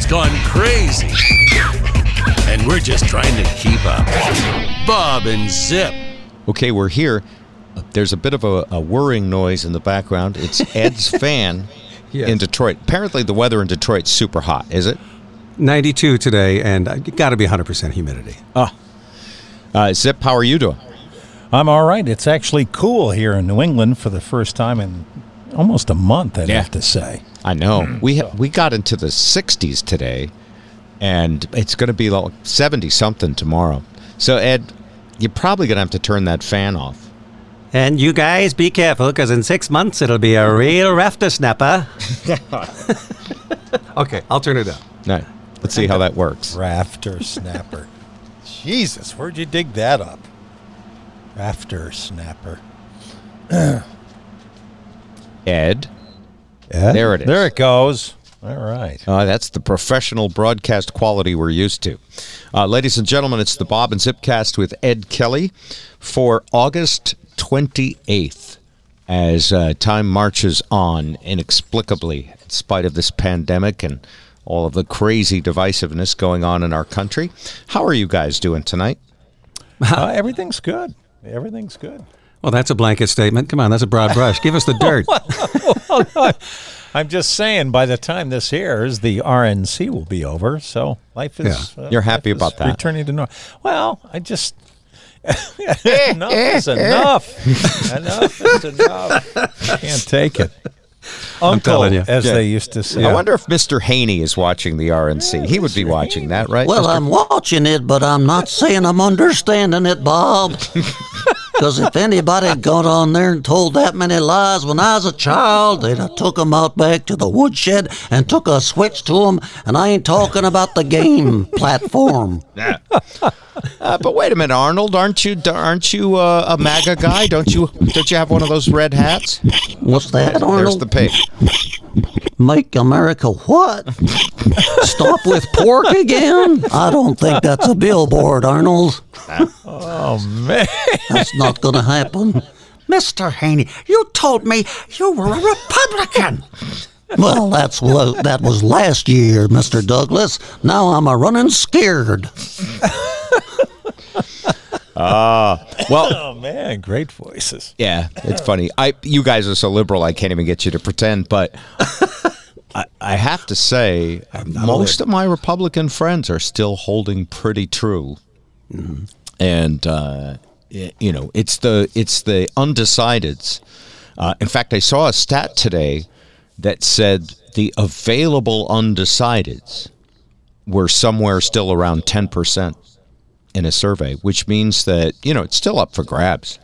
internet's gone crazy. And we're just trying to keep up. Bob and Zip. Okay, we're here. There's a bit of a, a whirring noise in the background. It's Ed's fan Yes. in Detroit. Apparently, the weather in Detroit's super hot. Is it? 92 today, and uh, got to be 100% humidity. Uh, Zip, how are you doing? I'm all right. It's actually cool here in New England for the first time in almost a month, I'd Yeah. have to say. I know mm. we ha- we got into the 60s today, and it's going to be like 70 something tomorrow. So Ed, you're probably going to have to turn that fan off. And you guys be careful, because in six months it'll be a real rafter snapper. okay, I'll turn it down. All right, let's see how that works. Rafter snapper. Jesus, where'd you dig that up? Rafter snapper. Ed, Yeah, There it is. There it goes. All right. uh, that's the professional broadcast quality we're used to. Uh, ladies and gentlemen, it's the Bob and Zipcast with Ed Kelly for August 28th. As uh, time marches on inexplicably, in spite of this pandemic and all of the crazy divisiveness going on in our country. How are you guys doing tonight? Uh, everything's good. Everything's good. Well, that's a blanket statement. Come on, that's a broad brush. Give us the dirt. I'm just saying, by the time this airs, the RNC will be over. So life is. uh, You're happy about that. Returning to normal. Well, I just. Eh, enough eh, is eh. enough. enough is enough. Can't take it. Uncle, telling you. as Yeah. they used to say. I wonder if Mr. Haney is watching the RNC. he would be watching that, right? Well, Mr. I'm watching it, but I'm not saying I'm understanding it, Bob. Because if anybody gone on there and told that many lies when I was a child, they'd have took 'em out back to the woodshed and took a switch to 'em. And I ain't talking about the game platform. Uh, but wait a minute, Arnold, aren't you aren't you uh, a MAGA guy? Don't you don't you have one of those red hats? What's that, Arnold? There's the pig. Make America what? Stop with pork again? I don't think that's a billboard, Arnold. Oh man. That's not going to happen. Mr. Haney, you told me you were a Republican. Well, that's what that was last year, Mr. Douglas. Now I'm a running scared. Well, Oh man, great voices. yeah, it's funny. I you guys are so liberal, I can't even get you to pretend. But I, I have to say, most of my Republican friends are still holding pretty true, and uh, y- you know, it's the it's the undecideds. Uh, in fact, I saw a stat today that said the available undecideds were somewhere still around ten percent in a survey, which means that you know it's still up for grabs.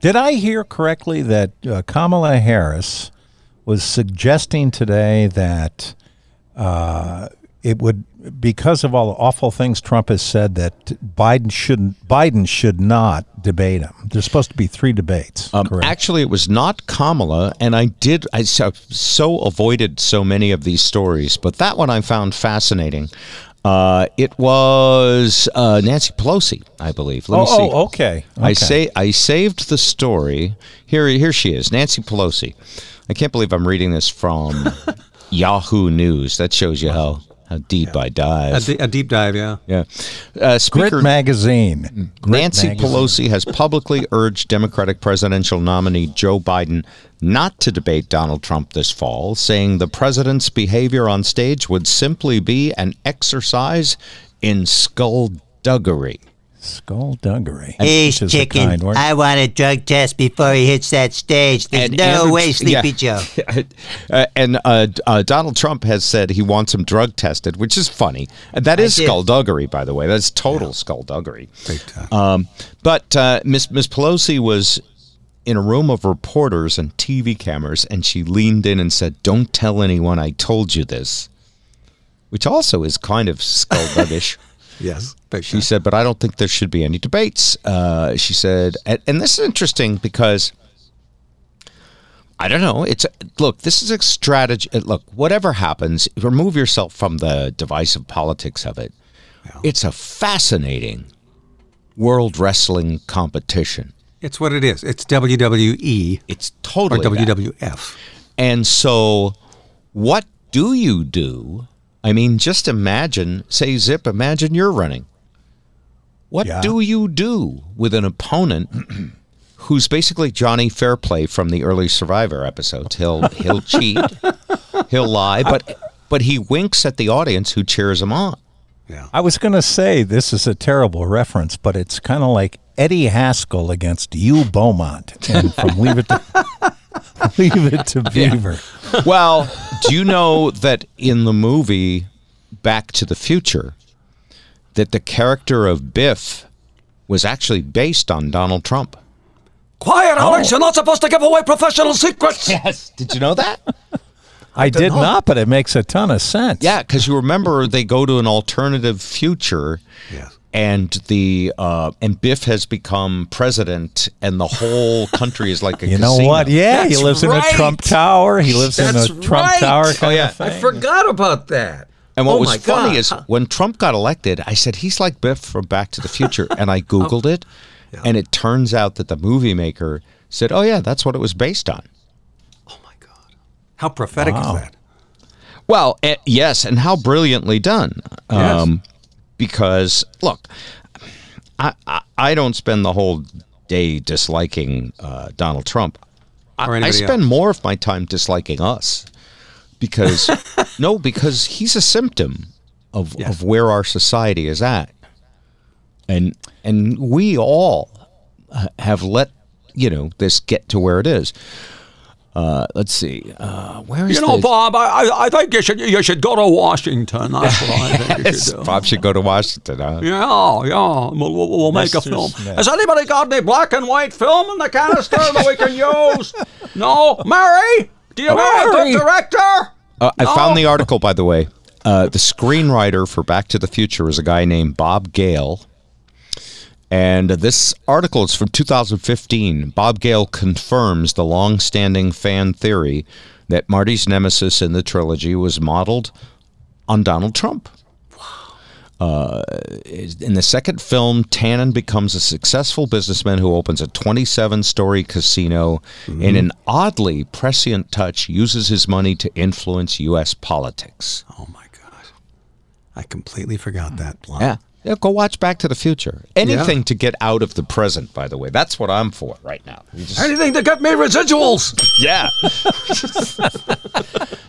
Did I hear correctly that uh, Kamala Harris was suggesting today that uh, it would, because of all the awful things Trump has said, that Biden shouldn't, Biden should not debate him. There's supposed to be three debates. Um, correct? actually, it was not Kamala, and I did. I so, so avoided so many of these stories, but that one I found fascinating. Uh, it was uh, Nancy Pelosi, I believe. Let oh, me see. oh, okay. I say I saved the story. Here, here she is, Nancy Pelosi. I can't believe I'm reading this from Yahoo News. That shows you how how deep I A, dive. de- a deep dive, yeah. yeah, uh, Speaker Grit magazine. Grit Nancy magazine. Pelosi has publicly urged Democratic presidential nominee Joe Biden not to debate Donald Trump this fall, saying the president's behavior on stage would simply be an exercise in skullduggery. Skullduggery. He's which is a chicken. kind word. I want a drug test before he hits that stage. There's And no Andrew- way, Sleepy yeah. Joe. Uh, and uh, uh, Donald Trump has said he wants him drug tested, which is funny. That is did. skullduggery, by the way. That's total skullduggery. Big time. Um, but uh, Miss Miss Pelosi was in a room of reporters and TV cameras, and she leaned in and said, "Don't tell anyone I told you this," which also is kind of skullduggish. Yes. Big She said, but I don't think there should be any debates. Uh, she said, and, and this is interesting because I don't know. It's look, this is a strategy. uh, Look, whatever happens, remove yourself from the divisive politics of it. It's a fascinating world wrestling competition. It's what it is. It's WWE It's or totally that. WWF. And so, what do you do? I mean, just imagine, say, Zip, imagine you're running. What Yeah. do you do with an opponent who's basically Johnny Fairplay from the early Survivor episodes? He'll he'll cheat, he'll lie, but but he winks at the audience who cheers him on. Yeah. I was going to say this is a terrible reference, but it's kind of like Eddie Haskell against Hugh Beaumont and from Leave It to, Leave It to Beaver. Well, do you know that in the movie Back to the Future, that the character of Biff was actually based on Donald Trump? Quiet, oh. Alex. You're not supposed to give away professional secrets. Yes. Did you know that? I did not, but it makes a ton of sense. Yeah, because you remember they go to an alternative future. Yes. And the uh, and Biff has become president, and the whole country is like a You know casino. what? Yeah, he That's lives in a Trump tower. He lives That's in a Trump right. tower kind Oh, yeah. of thing. I forgot about that. And what Oh was funny God. is when Trump got elected, I said he's like Biff from Back to the Future, and I googled it, and it turns out that the movie maker said, "Oh yeah, that's what it was based on." Oh my God! How prophetic Wow. is that? Well, eh, yes, and how brilliantly done. Yes. Um, because look, I, I I don't spend the whole day disliking uh, Donald Trump. I, I spend else. more of my time disliking us because no, because he's a symptom of Yes. of where our society is at, and and we all uh, have let you know this get to where it is. Uh, let's see. Uh, where is You know, the- Bob, I, I- I think you should you should go to Washington. That's what I think you should do. Bob should go to Washington. Huh? Yeah, yeah. We'll, we'll, we'll make a film. Smith. Has anybody got any black and white film in the canister that we can use? No, Mary. Do you know a Mary! good director? Uh, I No. found the article, by the way. Uh, the screenwriter for Back to the Future is a guy named Bob Gale. And this article is from 2015. Bob Gale confirms the long standing fan theory that Marty's nemesis in the trilogy was modeled on Donald Trump. Uh, in the second film, Tannen becomes a successful businessman who opens a 27 story casino in an oddly prescient touch uses his money to influence U.S. politics. Oh my God, I completely forgot that plot. Yeah. Yeah, go watch Back to the Future. Anything to get out of the present, by the way. That's what I'm for right now. Just- Anything to get me residuals. yeah.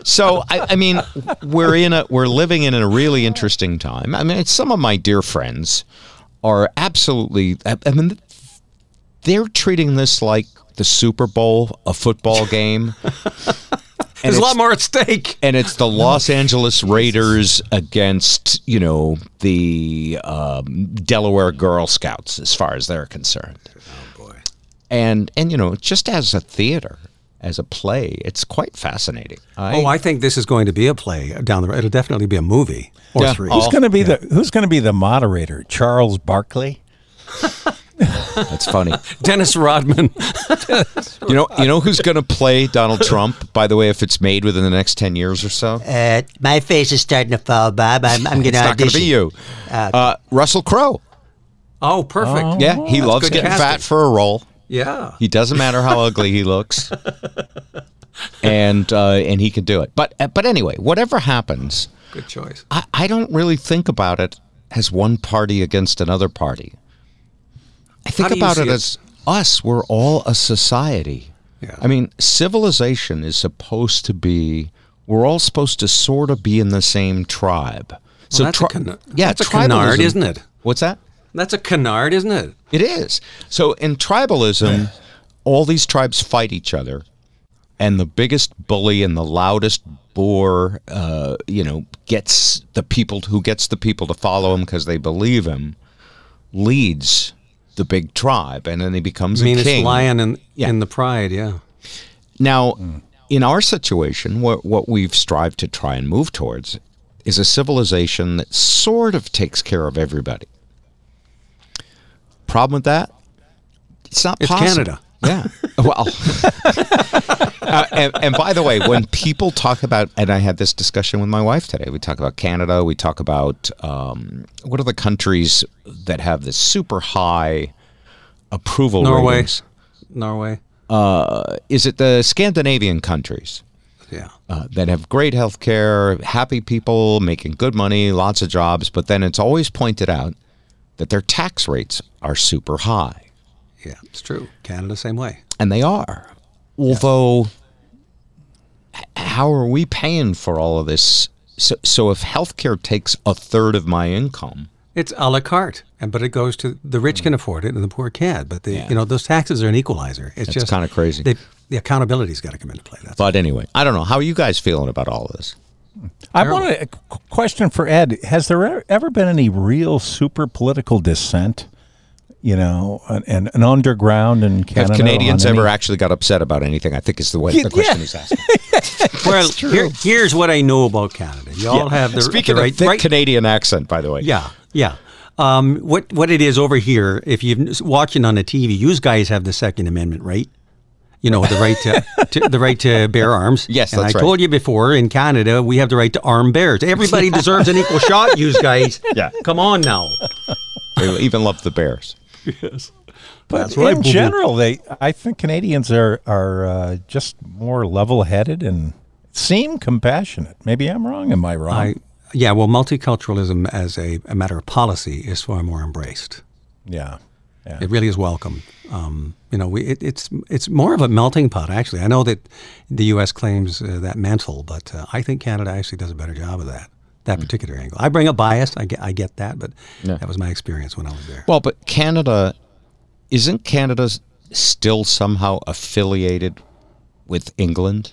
so I, I mean, we're in a we're living in a really interesting time. I mean, some of my dear friends are absolutely. I, I mean, they're treating this like the Super Bowl, a football game. There's a lot more at stake. and it's the Los Angeles Raiders against you know the um, Delaware Girl Scouts, as far as they're concerned. Oh boy! And and you know, just as a theater, as a play, it's quite fascinating. I, Oh, I think this is going to be a play down the road. It'll definitely be a movie or Yeah. three. Who's going to be the Who's going to be the moderator? Charles Barkley. that's funny. Dennis Rodman. you know, you know who's going to play Donald Trump? By the way, if it's made within the next ten years or so, Uh, my face is starting to fall, Bob. I'm, I'm going it's to not going to be you. Uh, Russell Crowe. Oh, perfect. Yeah, he loves getting casting. fat for a role. Yeah. He doesn't matter how ugly he looks, and uh, and he can do it. But uh, but anyway, whatever happens, Good choice. I, I don't really think about it as one party against another party. I think about it, it? as us. We're all a society. Yeah. I mean, civilization is supposed to be. We're all supposed to sort of be in the same tribe. so that's a canard- yeah, that's a canard, isn't it? What's that? That's a canard, isn't it? It is. So in tribalism, all these tribes fight each other, and the biggest bully and the loudest boor, uh, you know, gets the people who gets the people to follow him because they believe him, leads the big tribe, and then he becomes a Meanest king. lion in Yeah. in the pride. Yeah. Now, in our situation, what, what we've strived to try and move towards is a civilization that sort of takes care of everybody. Problem with that? It's not It's possible. Canada. Yeah. Well, uh, and, and by the way, when people talk about, and I had this discussion with my wife today, we talk about Canada, we talk about um, what are the countries that have this super high approval Norway. ratings? Norway. Uh, is it the Scandinavian countries? Yeah. uh, that have great health care, happy people making good money, lots of jobs, but then it's always pointed out that their tax rates are super high. Yeah, it's true. Canada, same way. And they are. Although, h- how are we paying for all of this? So, so if healthcare takes a third of my income, It's a la carte, and but it goes to the rich can mm. afford it and the poor can't. But the Yeah. you know those taxes are an equalizer. It's That's just kinda crazy. They, the accountability's got to come into play. That's but anyway, I don't know. How are you guys feeling about all of this? I want a question for Ed. Has there ever been any real super political dissent? You know, an, an, an underground in Canada. Have Canadians on any- ever actually got upset about anything? I think is the way the question is asked. well, here, here's what I know about Canada. You all have the, Speaking the of right, thick right Canadian accent, by the way. Yeah, yeah. Um, what what it is over here? If you're watching on the TV, you guys have the Second Amendment, right? You know the right to, to the right to bear arms. Yes, and that's I right. told you before. In Canada, we have the right to arm bears. Everybody deserves an equal shot. You guys. Yeah. Come on now. They even love the Bears. But That's in general, they I think Canadians are are uh, just more level-headed and seem compassionate. Maybe I'm wrong. Am I wrong? I yeah. Well, multiculturalism as a, a matter of policy is far more embraced. yeah. Yeah. It really is welcome. Um, you know, we, it, it's it's more of a melting pot. Actually, I know that the U.S. claims uh, that mantle, but uh, I think Canada actually does a better job of that. That particular angle. I bring up bias. I get I get that, but Yeah. that was my experience when I was there. Well, but Canada isn't Canada still somehow affiliated with England?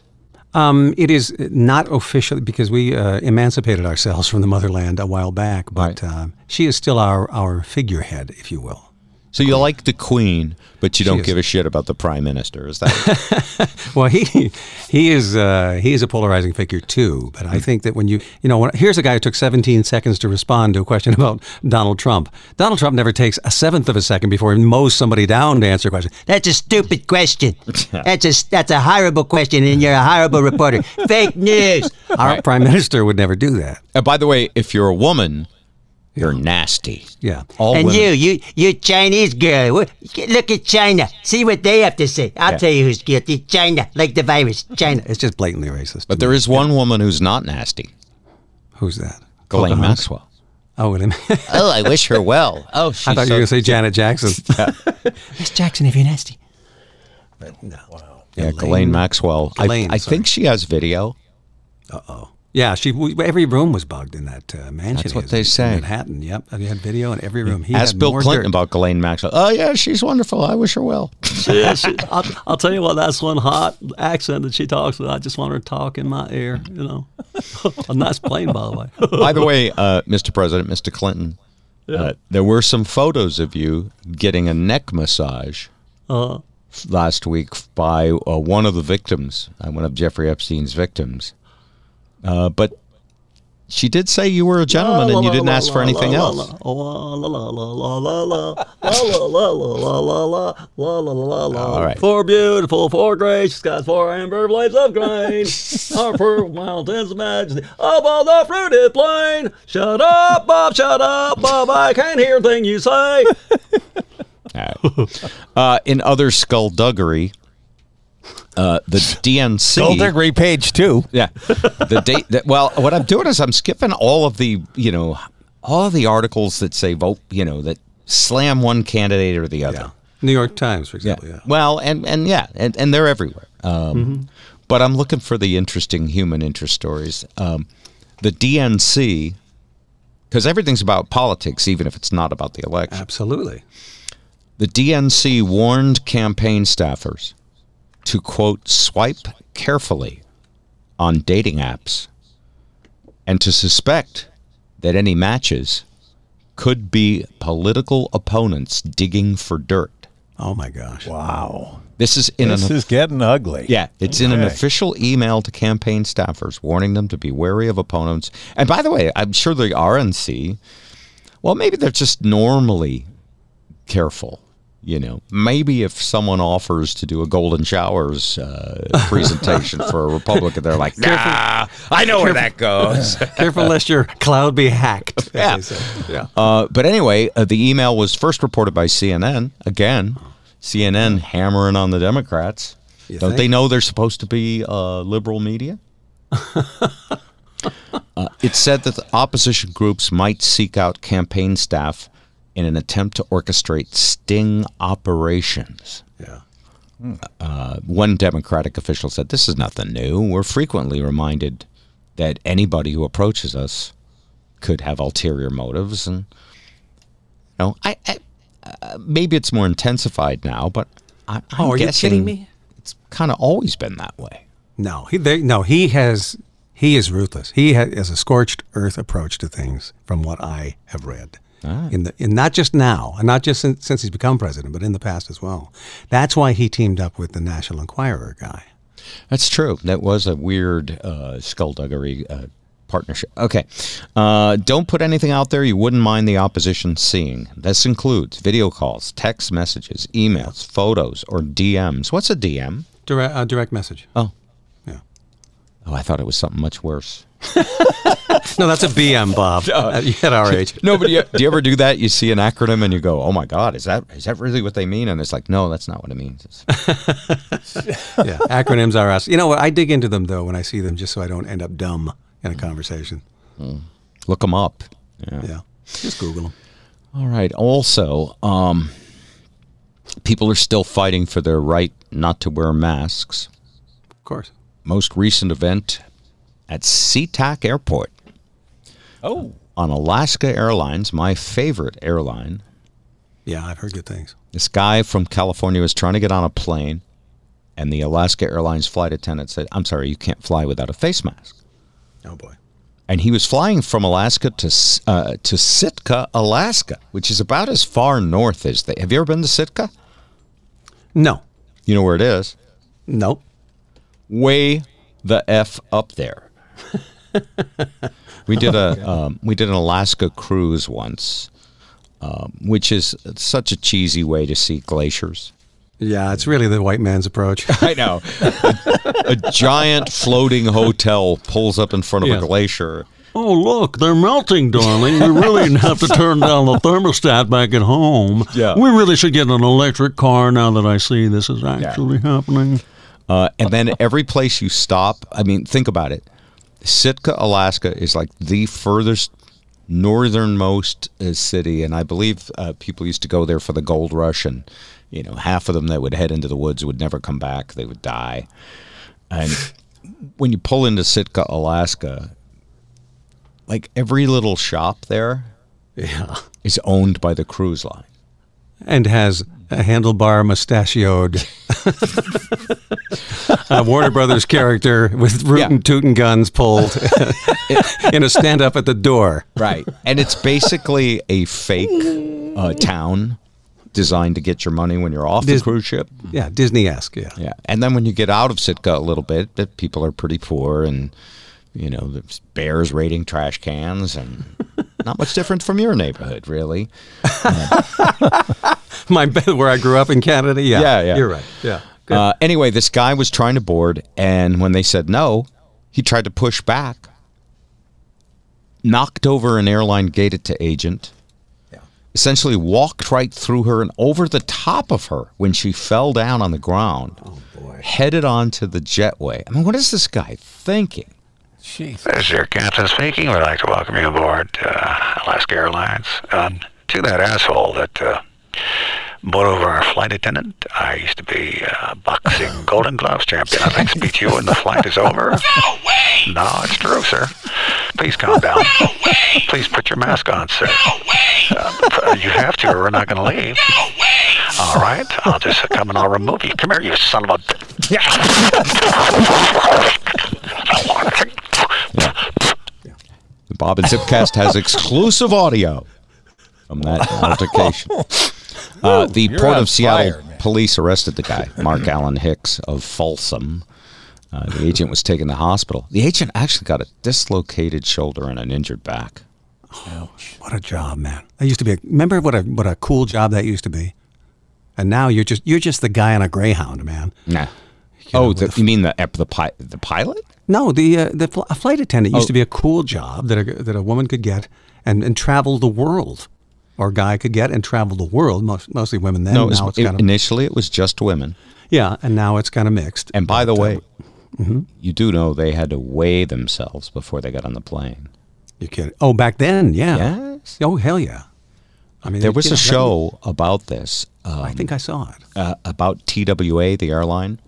Um, it is not officially because we uh, emancipated ourselves from the motherland a while back, but Right. uh, she is still our our figurehead, if you will. So you like the Queen, but you don't give a shit about the Prime Minister. Is that? Well, he he is uh, he is a polarizing figure too. But I think that when you you know when, here's a guy who took 17 seconds to respond to a question about Donald Trump. Donald Trump never takes a seventh of a second before he mows somebody down to answer a question. That's a stupid question. That's a that's a horrible question, and you're a horrible reporter. Fake news. Our prime minister would never do that. Uh, by the way, if you're a woman, you're nasty. Yeah. All and women. you, you, you Chinese girl. Look at China. See what they have to say. I'll Yeah. tell you who's guilty. China, like the virus. China. It's just blatantly racist. But there is one woman who's not nasty. Who's that? Ghislaine Pocahontas? Maxwell. Oh, wait a minute. Oh, I wish her well. Oh, she's I thought you were going to say Janet Jackson. Miss Jackson, if you're nasty. Wow. Yeah, Ghislaine Maxwell. I, Ghislaine, I sorry. think she has video. Yeah, she we, every room was bugged in that uh, mansion. That's what they in say. Manhattan. Yep, he had video in every room. He Ask Bill Clinton dirt. about Ghislaine Maxwell. Oh, yeah, she's wonderful. I wish her well. Yeah, she, I'll, I'll tell you what, that's one hot accent that she talks with. I just want her to talk in my ear, you know. a nice plane, by the way. By the way, uh, Mr. President, Mr. Clinton, uh, there were some photos of you getting a neck massage Uh, last week by uh, one of the victims, one of Jeffrey Epstein's victims. Uh, but she did say you were a gentleman and you didn't ask for anything else. All right. Four beautiful, four gracious skies, four amber blades of grain, our purple mountains of majesty, on the fruited plain. Shut up, Bob, shut up, Bob, I can't hear a thing you say. Uh, in other skullduggery, uh, the DNC. Skullduggery page two. Yeah. The date that well, what I'm doing is I'm skipping all of the, you know, all of the articles that say vote, you know, that slam one candidate or the other. Yeah. New York Times, for example. Yeah. Well, and and yeah, and, and they're everywhere. Um, But I'm looking for the interesting human interest stories. Um, the DNC, because everything's about politics, even if it's not about the election. Absolutely. The DNC warned campaign staffers to quote swipe carefully on dating apps and to suspect that any matches could be political opponents digging for dirt. Oh my gosh. Wow. This is in This an is getting ugly. yeah, it's in an official email to campaign staffers warning them to be wary of opponents. And by the way, I'm sure the RNC, well, maybe they're just normally careful. You know, maybe if someone offers to do a golden showers uh, presentation for a Republican, they're like, nah, I know where that goes. Careful lest your cloud be hacked. Yeah. Yeah. Uh, but anyway, uh, the email was first reported by CNN. Again, CNN hammering on the Democrats. You Don't think? they know they're supposed to be uh, liberal media? Uh, it said that the opposition groups might seek out campaign staff in an attempt to orchestrate sting operations. Yeah. Uh, one Democratic official said, This is nothing new. We're frequently reminded that anybody who approaches us could have ulterior motives. And, you know, I, I, uh, maybe it's more intensified now, but I, I'm Oh, are you kidding me? It's kind of always been that way. No, he they, no he has he is ruthless. He ha- has a scorched earth approach to things, from what I have read. In the in not just now, and not just since, since he's become president, but in the past as well. That's why he teamed up with the National Enquirer guy. That's true. That was a weird uh, skullduggery uh, partnership. Okay. Uh, don't put anything out there you wouldn't mind the opposition seeing. This includes video calls, text messages, emails, photos, or DMs. What's a DM? Direct uh, direct message. Oh. Yeah. Oh, I thought it was something much worse. No, that's a BM, Bob. at, at our age. No, but you, do you ever do that? You see an acronym and you go, "Oh my God, is that is that really what they mean?" And it's like, no, that's not what it means. Yeah, acronyms are us. You know what? I dig into them though when I see them, just so I don't end up dumb in a conversation. look them up. Yeah. Yeah, just Google them. All right. Also, um, people are still fighting for their right not to wear masks. Of course. Most recent event at SeaTac Airport Oh, on Alaska Airlines, my favorite airline. Yeah, I've heard good things. This guy from California was trying to get on a plane, and the Alaska Airlines flight attendant said, "I'm sorry, you can't fly without a face mask." Oh boy. And he was flying from Alaska to uh, to Sitka, Alaska, which is about as far north as they. Have you ever been to Sitka? No. You know where it is? Nope. way the f up there. we did a um, we did an Alaska cruise once, um, which is such a cheesy way to see glaciers. Yeah, it's really the white man's approach. I know. a, a giant floating hotel pulls up in front of Yeah. a glacier. Oh, look, they're melting, darling. We really have to turn down the thermostat back at home. Yeah. We really should get an electric car now that I see this is actually happening. Uh, and then every place you stop, I mean, think about it. Sitka, Alaska is like the furthest northernmost uh, city. And I believe uh, people used to go there for the gold rush. And, you know, half of them that would head into the woods would never come back, they would die. And when you pull into Sitka, Alaska, like every little shop there yeah. is owned by the cruise line. And has a handlebar mustachioed uh, Warner Brothers character with rootin' Yeah. tootin' guns pulled in a stand up at the door. Right. And it's basically a fake uh, town designed to get your money when you're off Dis- the cruise ship. Yeah, Disney esque. Yeah. Yeah. And then when you get out of Sitka a little bit, that people are pretty poor and, you know, there's bears raiding trash cans and not much different from your neighborhood, really. My where I grew up in Canada. Yeah. Yeah, yeah. You're right. Yeah. Uh, anyway, this guy was trying to board, and when they said no, he tried to push back, knocked over an airline gated to agent, essentially walked right through her and over the top of her when she fell down on the ground, oh, headed onto the jetway. I mean, what is this guy thinking? Jeez. This is your captain speaking. We'd like to welcome you aboard uh, Alaska Airlines. Um, to that asshole that uh, bought over our flight attendant, I used to be uh, boxing Golden Gloves champion. I'd like to speak to you when the flight is over. No way! No, it's true, sir. Please calm down. No way! Please put your mask on, sir. No way! Uh, you have to, or we're not going to leave. No way! All right, I'll just come and I'll remove you. Come here, you son of a. The Bob and Zipcast has exclusive audio from that altercation. Uh, the you're Port on of Seattle fire, man. police arrested the guy, Mark Allen Hicks of Folsom. Uh, the agent was taken to hospital. The agent actually got a dislocated shoulder and an injured back. What a job, man! That used to be. A, remember what a what a cool job that used to be. And now you're just you're just the guy on a Greyhound, man. Nah. Oh, the, the- you mean the the pi- the pilot? No, the uh, the fl- a flight attendant used Oh. to be a cool job that a, that a woman could get and, and travel the world, or a guy could get and travel the world. Most, mostly women then. No, it was- now it's it- kind of initially it was just women. yeah, and now it's kind of mixed. And by the uh, way, you do know they had to weigh themselves before they got on the plane. You kidding? Oh, back then, yeah. Yes. Oh, hell yeah. I mean, There was a show about this. that- I Um, think I saw it. uh, about TWA, the airline.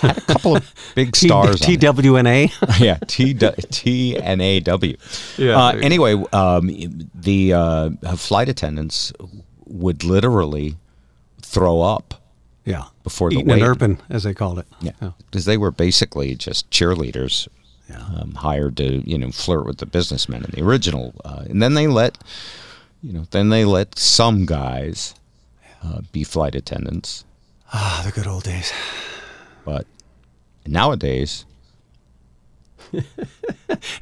Had a couple of big stars. on. TWNA. yeah, T T N A W. Yeah, Uh, anyway, um, the uh, flight attendants would literally throw up yeah. before the Eating an wait. Erpin, as they called it. Yeah, because they were basically just cheerleaders, um, hired to you know flirt with the businessmen in the original, uh, and then they let you know then they let some guys uh, be flight attendants, Ah, the good old days. But nowadays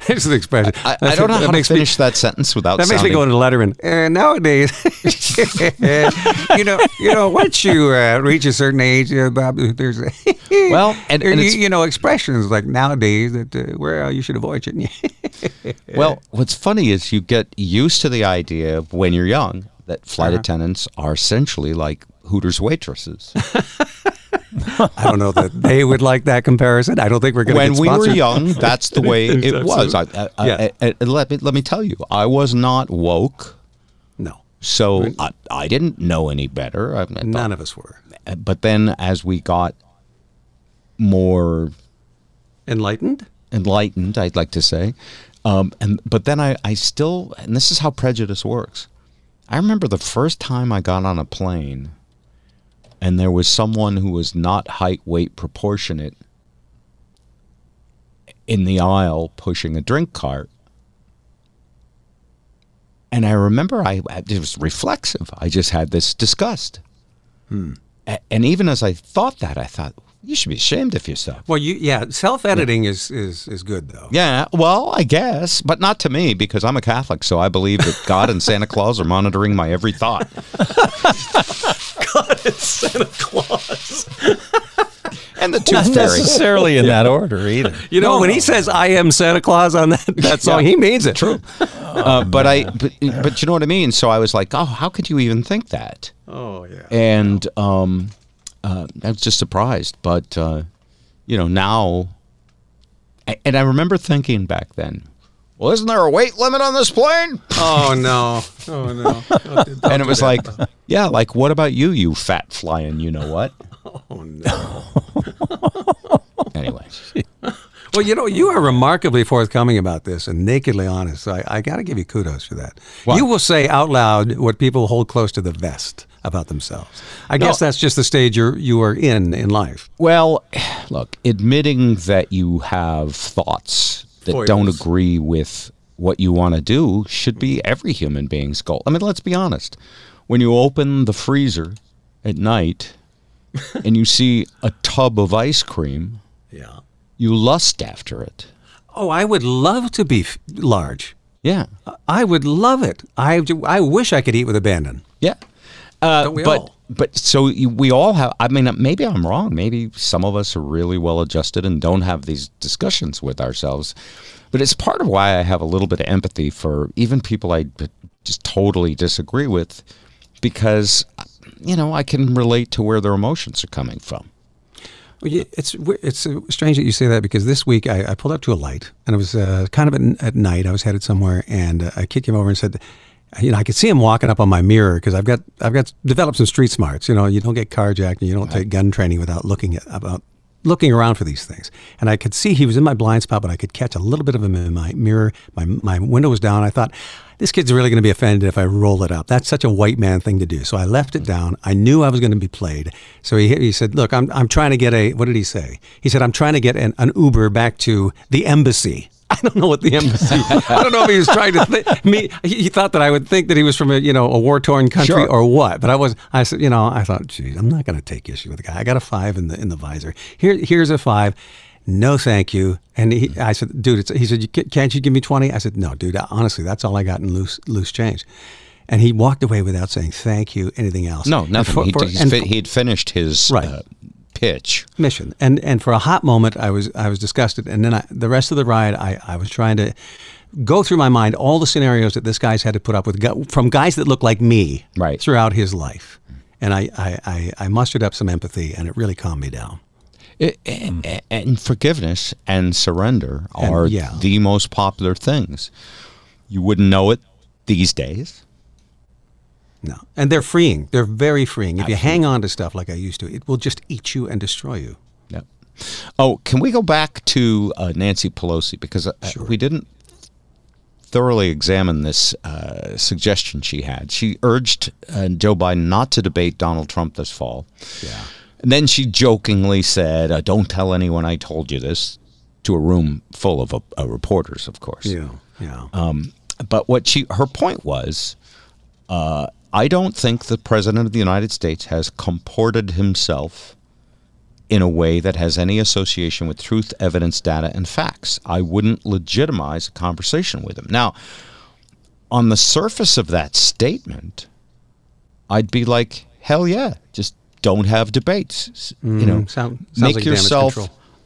There's the expression. I, I don't know that how to makes me- finish that sentence without That makes me sounding- go into Letterman. Uh, nowadays, you know, you know, once you uh, reach a certain age, uh, Bob, there's Well, and- you, and it's- you know expressions like nowadays that uh, where you should avoid, shouldn't? Well, what's funny is you get used to the idea of when you're young that flight Uh-huh. attendants are essentially like Hooters waitresses. I don't know that they would like that comparison. I don't think we're going to when we were young, that's the way it was. I, I, Yeah. I- let me let me tell you, I was not woke, No, so I, I didn't know any better. I, I thought- none of us were But then, as we got more enlightened. enlightened, I'd like to say. Um, and but then I, I still, and this is how prejudice works. I remember the first time I got on a plane, and there was someone who was not height weight proportionate in the aisle pushing a drink cart. And I remember I it was reflexive. I just had this disgust. Hmm. A- And even as I thought that, I thought you should be ashamed of yourself. Well, you yeah, self editing is is is good though. Yeah, well, I guess, but not to me because I'm a Catholic, so I believe that God and Santa Claus are monitoring my every thought. Santa Claus. And the Not tooth fairy. necessarily in that order either. You know, when he says "I am Santa Claus" on that, that song, Yeah. he means it. True. Uh, but I, but, but you know what I mean. So I was like, oh, how could you even think that? Oh yeah. And um, uh, I was just surprised. But uh, you know now, a- and I remember thinking back then, well, isn't there a weight limit on this plane? Oh no. Oh no. and it was like, yeah, like what about you, you fat flying, you know what? Oh no. Anyway, Well, you know, you are remarkably forthcoming about this and nakedly honest. So I, I got to give you kudos for that. Why? You will say out loud what people hold close to the vest about themselves. I guess that's just the stage you're you are in in life. Well, look, admitting that you have thoughts that don't agree with what you want to do should be every human being's goal. I mean, let's be honest. When you open the freezer at night and you see a tub of ice cream, Yeah. you lust after it. Oh, I would love to be f- large. Yeah. I would love it. I, I wish I could eat with abandon. Yeah. Uh, Don't we but all? but so you, we all have. I mean, maybe I'm wrong. Maybe some of us are really well adjusted and don't have these discussions with ourselves. But it's part of why I have a little bit of empathy for even people I just totally disagree with, because you know I can relate to where their emotions are coming from. Well, yeah, it's it's strange that you say that because this week I, I pulled up to a light and it was uh, kind of at, at night. I was headed somewhere and uh, a kid came over and said, you know, I could see him walking up on my mirror because I've got I've got developed some street smarts. You know, you don't get carjacked and you don't take gun training without looking at about looking around for these things. And I could see he was in my blind spot, but I could catch a little bit of him in my mirror. My my window was down. I thought. This kid's really going to be offended if I roll it up. That's such a white man thing to do. So I left it mm. down. I knew I was going to be played. So he, he said, "Look, I'm, I'm trying to get a what did he say? He said I'm trying to get an, an Uber back to the embassy." I don't know what the embassy. I don't know if he was trying to th- me. He, he thought that I would think that he was from a you know a war torn country Sure. or what. But I was. I said you know I thought, geez, I'm not going to take issue with the guy. I got a five in the in the visor. Here here's a five. No, thank you. And he, I said, dude, it's, he said, "You can't you give me 20? I said, no, dude, honestly, that's all I got in loose, loose change. And he walked away without saying thank you, anything else. No, nothing. for- He, for- he's and fi- for- he'd finished his Right. uh, pitch. mission. And and for a hot moment, I was I was disgusted. And then I, the rest of the ride, I, I was trying to go through my mind all the scenarios that this guy's had to put up with from guys that look like me Right. throughout his life. And I, I, I, I mustered up some empathy, and it really calmed me down. I- I- and forgiveness and surrender And- are yeah. the most popular things. You wouldn't know it these days. No. And they're freeing. They're very freeing. If you hang on to stuff like I used to, it will just eat you and destroy you. Yep. Oh, can we go back to uh, Nancy Pelosi because uh, we didn't thoroughly examine this uh, suggestion she had. She urged uh, Joe Biden not to debate Donald Trump this fall. Yeah. And then she jokingly said, uh, "Don't tell anyone I told you this," to a room full of uh, uh, reporters, of course. Yeah. Yeah. Um, but what she her point was, uh, I don't think the president of the United States has comported himself in a way that has any association with truth, evidence, data, and facts. I wouldn't legitimize a conversation with him. Now, on the surface of that statement, I'd be like, hell yeah, just don't have debates. S- you know, Mm, sound- sounds make like yourself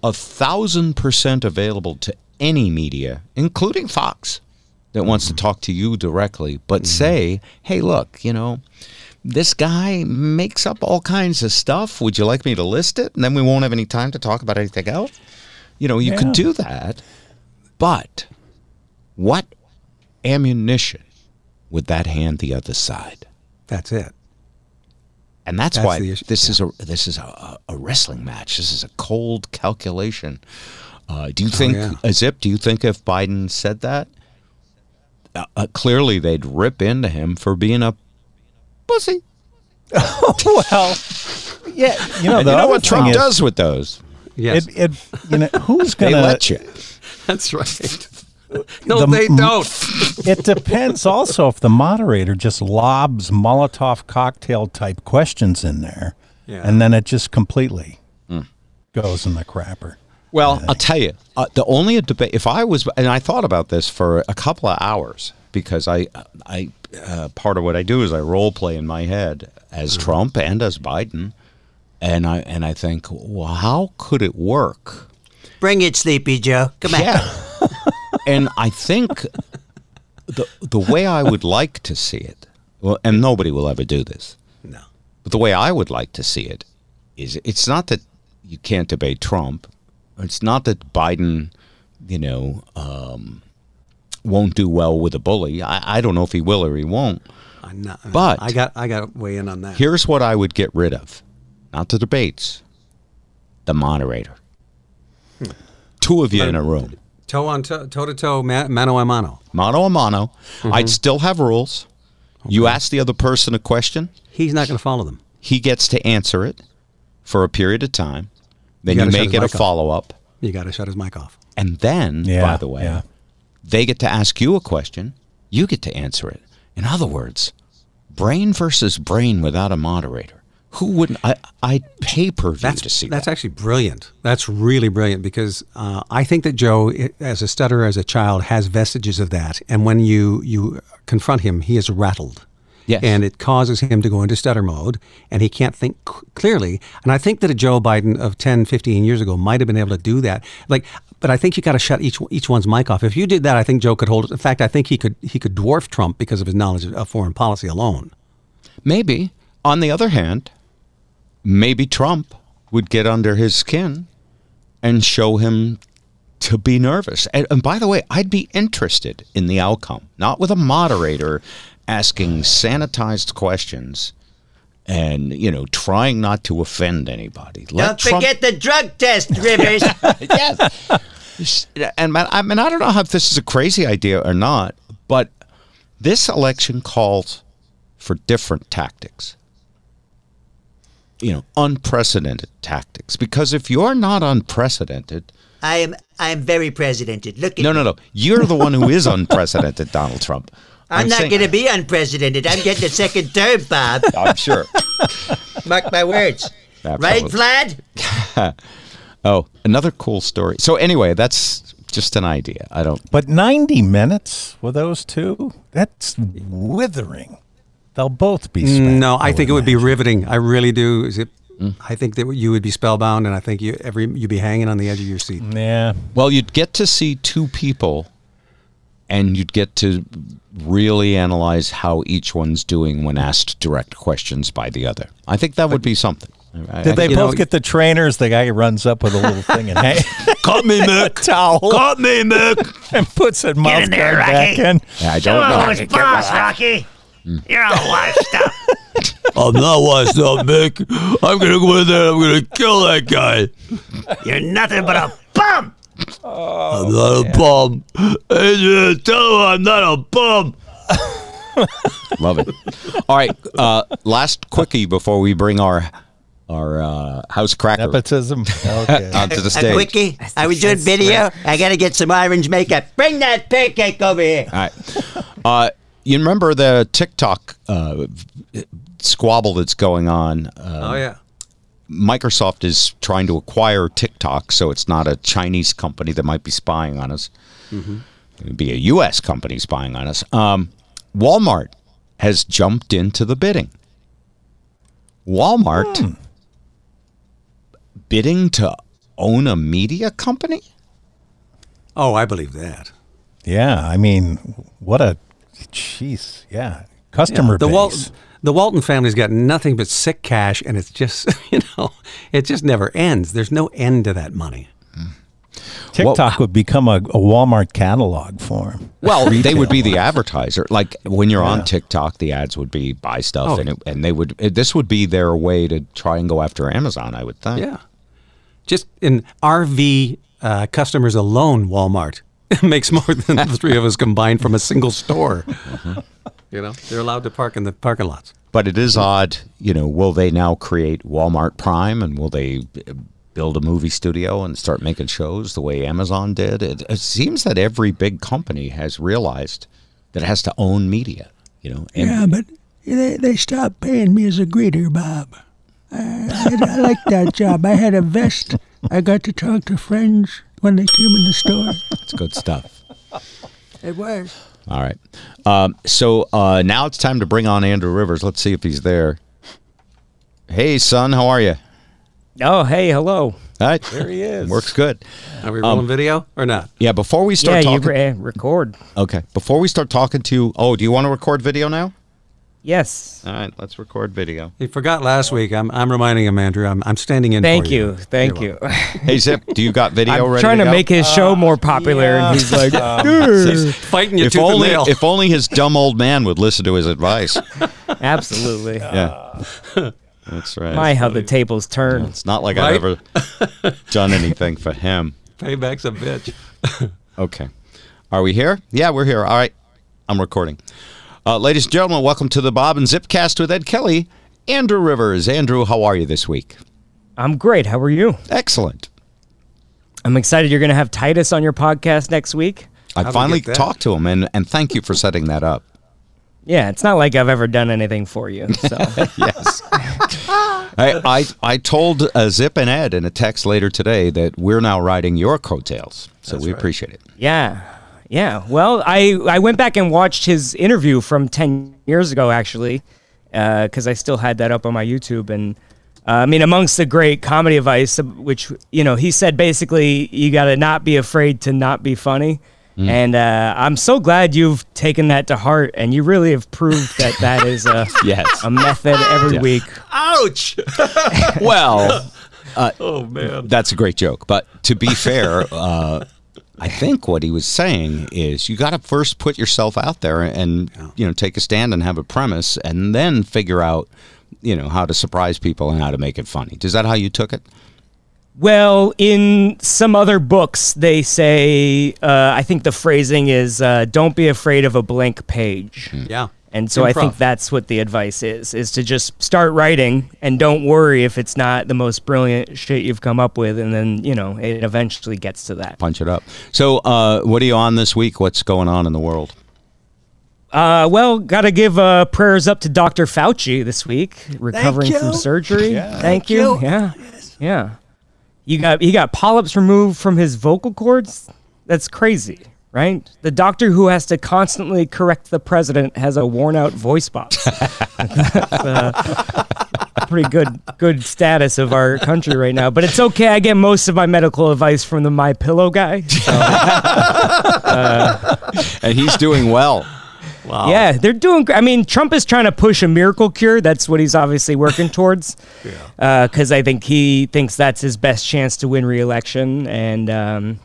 a thousand percent available to any media, including Fox, that wants Mm-hmm. to talk to you directly, but say, hey, look, you know, this guy makes up all kinds of stuff. Would you like me to list it? And then we won't have any time to talk about anything else. You know, you Yeah. could do that, but what ammunition would that hand the other side? That's it. And that's, That's why the issue, this is a this is a, a wrestling match. This is a cold calculation. Uh, do you think, yeah. uh, Zip? Do you think if Biden said that, uh, uh, clearly they'd rip into him for being a pussy? well, yeah, you know, the you know what Trump is, does with those? Yes. It, it, you know, who's gonna? let you. That's right. No, The they don't. it depends also if the moderator just lobs Molotov cocktail type questions in there, Yeah. and then it just completely Hmm. goes in the crapper. Well, I'll tell you, uh, the only debate. If I was, and I thought about this for a couple of hours because I, I, uh, part of what I do is I role play in my head as Trump and as Biden, and I and I think, well, how could it work? Bring it, Sleepy Joe. Come on. And I think the the way I would like to see it, well, and nobody will ever do this. No. But the way I would like to see it is it's not that you can't debate Trump. It's not that Biden, you know, um, won't do well with a bully. I, I don't know if he will or he won't. I'm not, But- I got I got to weigh in on that. Here's what I would get rid of not the debates, the moderator. Two of you in a room, toe on toe, toe to toe, ma- mano a mano. mano a mano. Mm-hmm. I'd still have rules. You ask the other person a question, He's not going to follow them. he gets to answer it for a period of time. Then You you, make it a follow up. You got to shut his mic off. And then, Yeah, by the way, yeah. they get to ask you a question. You get to answer it. In other words, brain versus brain without a moderator. Who wouldn't? I, I'd pay per view That's to see that's that. actually brilliant. That's really brilliant because uh, I think that Joe, as a stutterer, as a child, has vestiges of that. And when you you confront him, he is rattled. Yes. And it causes him to go into stutter mode and he can't think c- clearly. And I think that a Joe Biden of 10, 15 years ago might have been able to do that. Like, but I think you got to shut each each one's mic off. If you did that, I think Joe could hold it. In fact, I think he could he could dwarf Trump because of his knowledge of foreign policy alone. Maybe. On the other hand, maybe Trump would get under his skin and show him to be nervous. And, and by the way, I'd be interested in the outcome, not with a moderator asking sanitized questions and, you know, trying not to offend anybody. Let Don't Trump- forget the drug test, Rivers. yes. And man, I mean, I don't know if this is a crazy idea or not, but this election calls for different tactics. You know, unprecedented tactics. Because if you're not unprecedented, I am I am very presidented. Look at no, no, no, you're the one who is unprecedented, Donald Trump. I'm, not going to be unprecedented. I'm getting a second term, Bob. I'm sure. Mark my words. Right, Vlad? Oh, another cool story. So anyway, that's just an idea. I don't. But 90 minutes with those two, that's withering. They'll both be spent. No, I think it would be riveting. I really do. Is it? Mm. I think that you would be spellbound, and I think you every you'd be hanging on the edge of your seat. Yeah. Well, you'd get to see two people, and you'd get to really analyze how each one's doing when asked direct questions by the other. I think that would be something. I- Did they both know- get the trainers? The guy runs up with a little thing and hey, Cut me, Mick. towel Cut me, Mick. and puts a mouth in there, guard back Rocky. in. Yeah, I don't Oh, know. it's boss, Rocky. You're all washed up. I'm not washed up, Mick. I'm gonna go in there. I'm gonna kill that guy. You're nothing but a bum. I'm not a bum. Adrian, tell him I'm not a bum. Love it. All right, uh, last quickie before we bring our our uh, house cracker Nepotism. Okay. onto the A stage. quickie. I was doing video? I gotta get some orange makeup. Bring that pancake over here. All right. Uh, you remember the TikTok uh, squabble that's going on? Uh, Oh yeah. Microsoft is trying to acquire TikTok, so it's not a Chinese company that might be spying on us. It'd be a U.S. company spying on us. Um, Walmart has jumped into the bidding. Walmart bidding to own a media company? Oh, I believe that. yeah, I mean, what a jeez. Yeah, customer the base. Walton, the Walton family's got nothing but sick cash, and it's just you know, it just never ends. There's no end to that money. TikTok would become a, a Walmart catalog for them. Well, they would be the advertiser. Like when you're on TikTok, the ads would be buy stuff, Oh. and it, and they would. It, this would be their way to try and go after Amazon. I would think. Yeah, just in RV uh, customers alone, Walmart makes more than the three of us combined from a single store. Uh-huh. You know, they're allowed to park in the parking lots. But it is odd. You know, will they now create Walmart Prime, and will they build a movie studio and start making shows the way Amazon did? It, it seems that every big company has realized that it has to own media. You know, and Yeah, but they, they stopped paying me as a greeter, Bob. I, I, I like that job. I had a vest. I got to talk to friends when they came in the store. it's good stuff. It was. All right. Um, so uh, now it's time to bring on Andrew Rivers. Let's see if he's there. Hey, son, how are you? Oh, hey, hello. All right. There he is. Works good. Are we rolling video or not? Yeah, before we Yeah, start you talking. re- record. okay. Before we start talking to you. Oh, do you want to record video now? Yes. All right. Let's record video. He forgot last week. I'm, I'm reminding him, Andrew. I'm, I'm standing in. Thank for you. Thank You're you. Hey, Zip, do you got video I'm ready? trying to, go? make his show uh, more popular, and he's like, um, He's fighting you If tooth only, and nail. if only his dumb old man would listen to his advice. absolutely. Yeah. That's right. My, how the tables turn. it's not like Right? I've ever done anything for him. Payback's a bitch. Okay. Are we here? Yeah, we're here. All right. I'm recording. Uh, ladies and gentlemen, welcome to the Bob and Zipcast with Ed Kelly. Andrew Rivers. Andrew, how are you this week? I'm great. How are you? Excellent. I'm excited you're going to have Titus on your podcast next week. I How'd finally get talked to him, and, and thank you for setting that up. Yeah, it's not like I've ever done anything for you. So Yes. I, I, I told uh, Zip and Ed in a text later today that we're now riding your coattails. So we appreciate it. yeah, yeah. Well, I I went back and watched his interview from ten years ago, actually, because I still had that up on my YouTube. And uh, I mean, amongst the great comedy advice, uh, which you know, he said basically, you got to not be afraid to not be funny. And uh, I'm so glad you've taken that to heart, and you really have proved that that is a Yes. a method every Yeah. week. Ouch! Well, oh man. that's a great joke. But to be fair, uh, I think what he was saying is you got to first put yourself out there and you know take a stand and have a premise, and then figure out you know how to surprise people and how to make it funny. Is that how you took it? Well, in some other books, they say, uh, I think the phrasing is, uh, "Don't be afraid of a blank page." Yeah. And so I think that's what the advice is: is to just start writing and don't worry if it's not the most brilliant shit you've come up with, and then you know it eventually gets to that. Punch it up. So, uh, what are you on this week? What's going on in the world? Uh, well, gotta give uh, prayers up to Dr. Fauci this week, recovering from surgery. Yeah. Thank, you. you. Yeah, yeah. You got he got polyps removed from his vocal cords. That's crazy, right? The doctor who has to constantly correct the president has a worn out voice box. That's, uh, pretty good good status of our country right now. But it's okay. I get most of my medical advice from the My Pillow guy. So, And he's doing well. Wow. Yeah, they're doing. gr- I mean, Trump is trying to push a miracle cure. That's what he's obviously working towards. yeah. Because I think he thinks that's his best chance to win re-election, and um,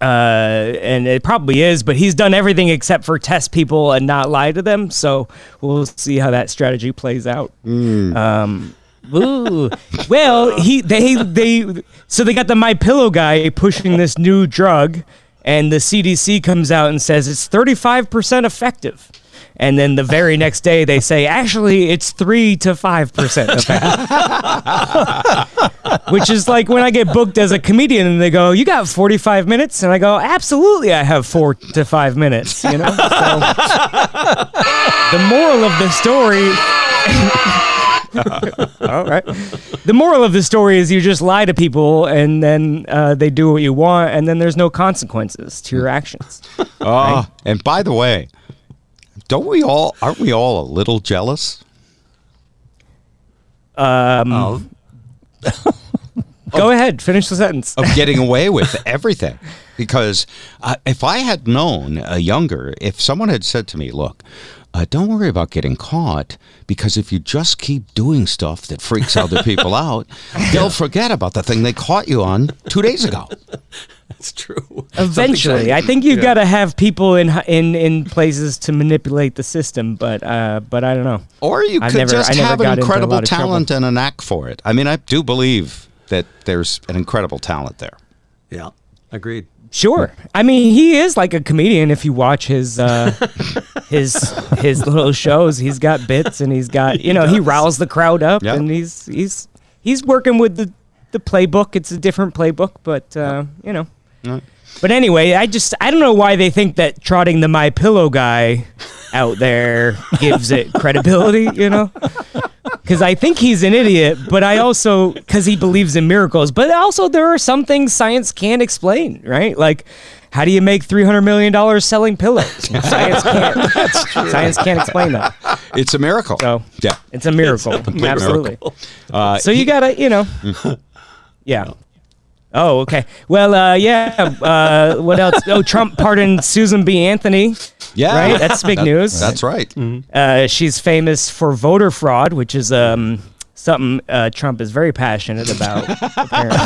uh, and it probably is. But he's done everything except for test people and not lie to them. So we'll see how that strategy plays out. Um, Ooh. Well, he they they so they got the My Pillow guy pushing this new drug, and the CDC comes out and says it's 35 percent effective. And then the very next day they say actually it's three to five percent effective, which is like when I get booked as a comedian and they go, "You got 45 minutes," and I go, "Absolutely, I have four to five minutes." You know. So, the moral of the story. All right. The moral of the story is you just lie to people and then uh, they do what you want and then there's no consequences to your actions. Oh, and by the way, don't we all aren't we all a little jealous? Um, Go ahead, finish the sentence. of getting away with everything. Because uh, if I had known uh, younger, if someone had said to me, look, uh, don't worry about getting caught because if you just keep doing stuff that freaks other people out, they'll forget about the thing they caught you on two days ago. That's true. Eventually, I think you've got to have people in in in places to manipulate the system, but uh, but I don't know. Or you I've could never- just I have an incredible lot trouble. talent and a knack for it. I mean, I do believe that there's an incredible talent there. Yeah. Agreed. Sure. I mean, he is like a comedian. If you watch his uh, his his little shows, he's got bits and he's got you know he riles the crowd up Yeah. and he's he's he's working with the the playbook. It's a different playbook, but uh, you know. But anyway, I just I don't know why they think that trotting the My Pillow guy out there gives it credibility. You know. Because I think he's an idiot, but I also because he believes in miracles. But also, there are some things science can't explain, right? Like, how do you make three hundred million dollars selling pillows? Science can't. Science can't explain that. It's a miracle. So yeah. it's a miracle, absolutely. Uh, So you gotta, you know, yeah. Oh, okay. Well, uh, yeah. Uh, what else? Oh, Trump pardoned Susan B. Anthony. yeah. Right. That's big That- news. That's right. Uh, she's famous for voter fraud, which is um, something uh, Trump is very passionate about. apparently.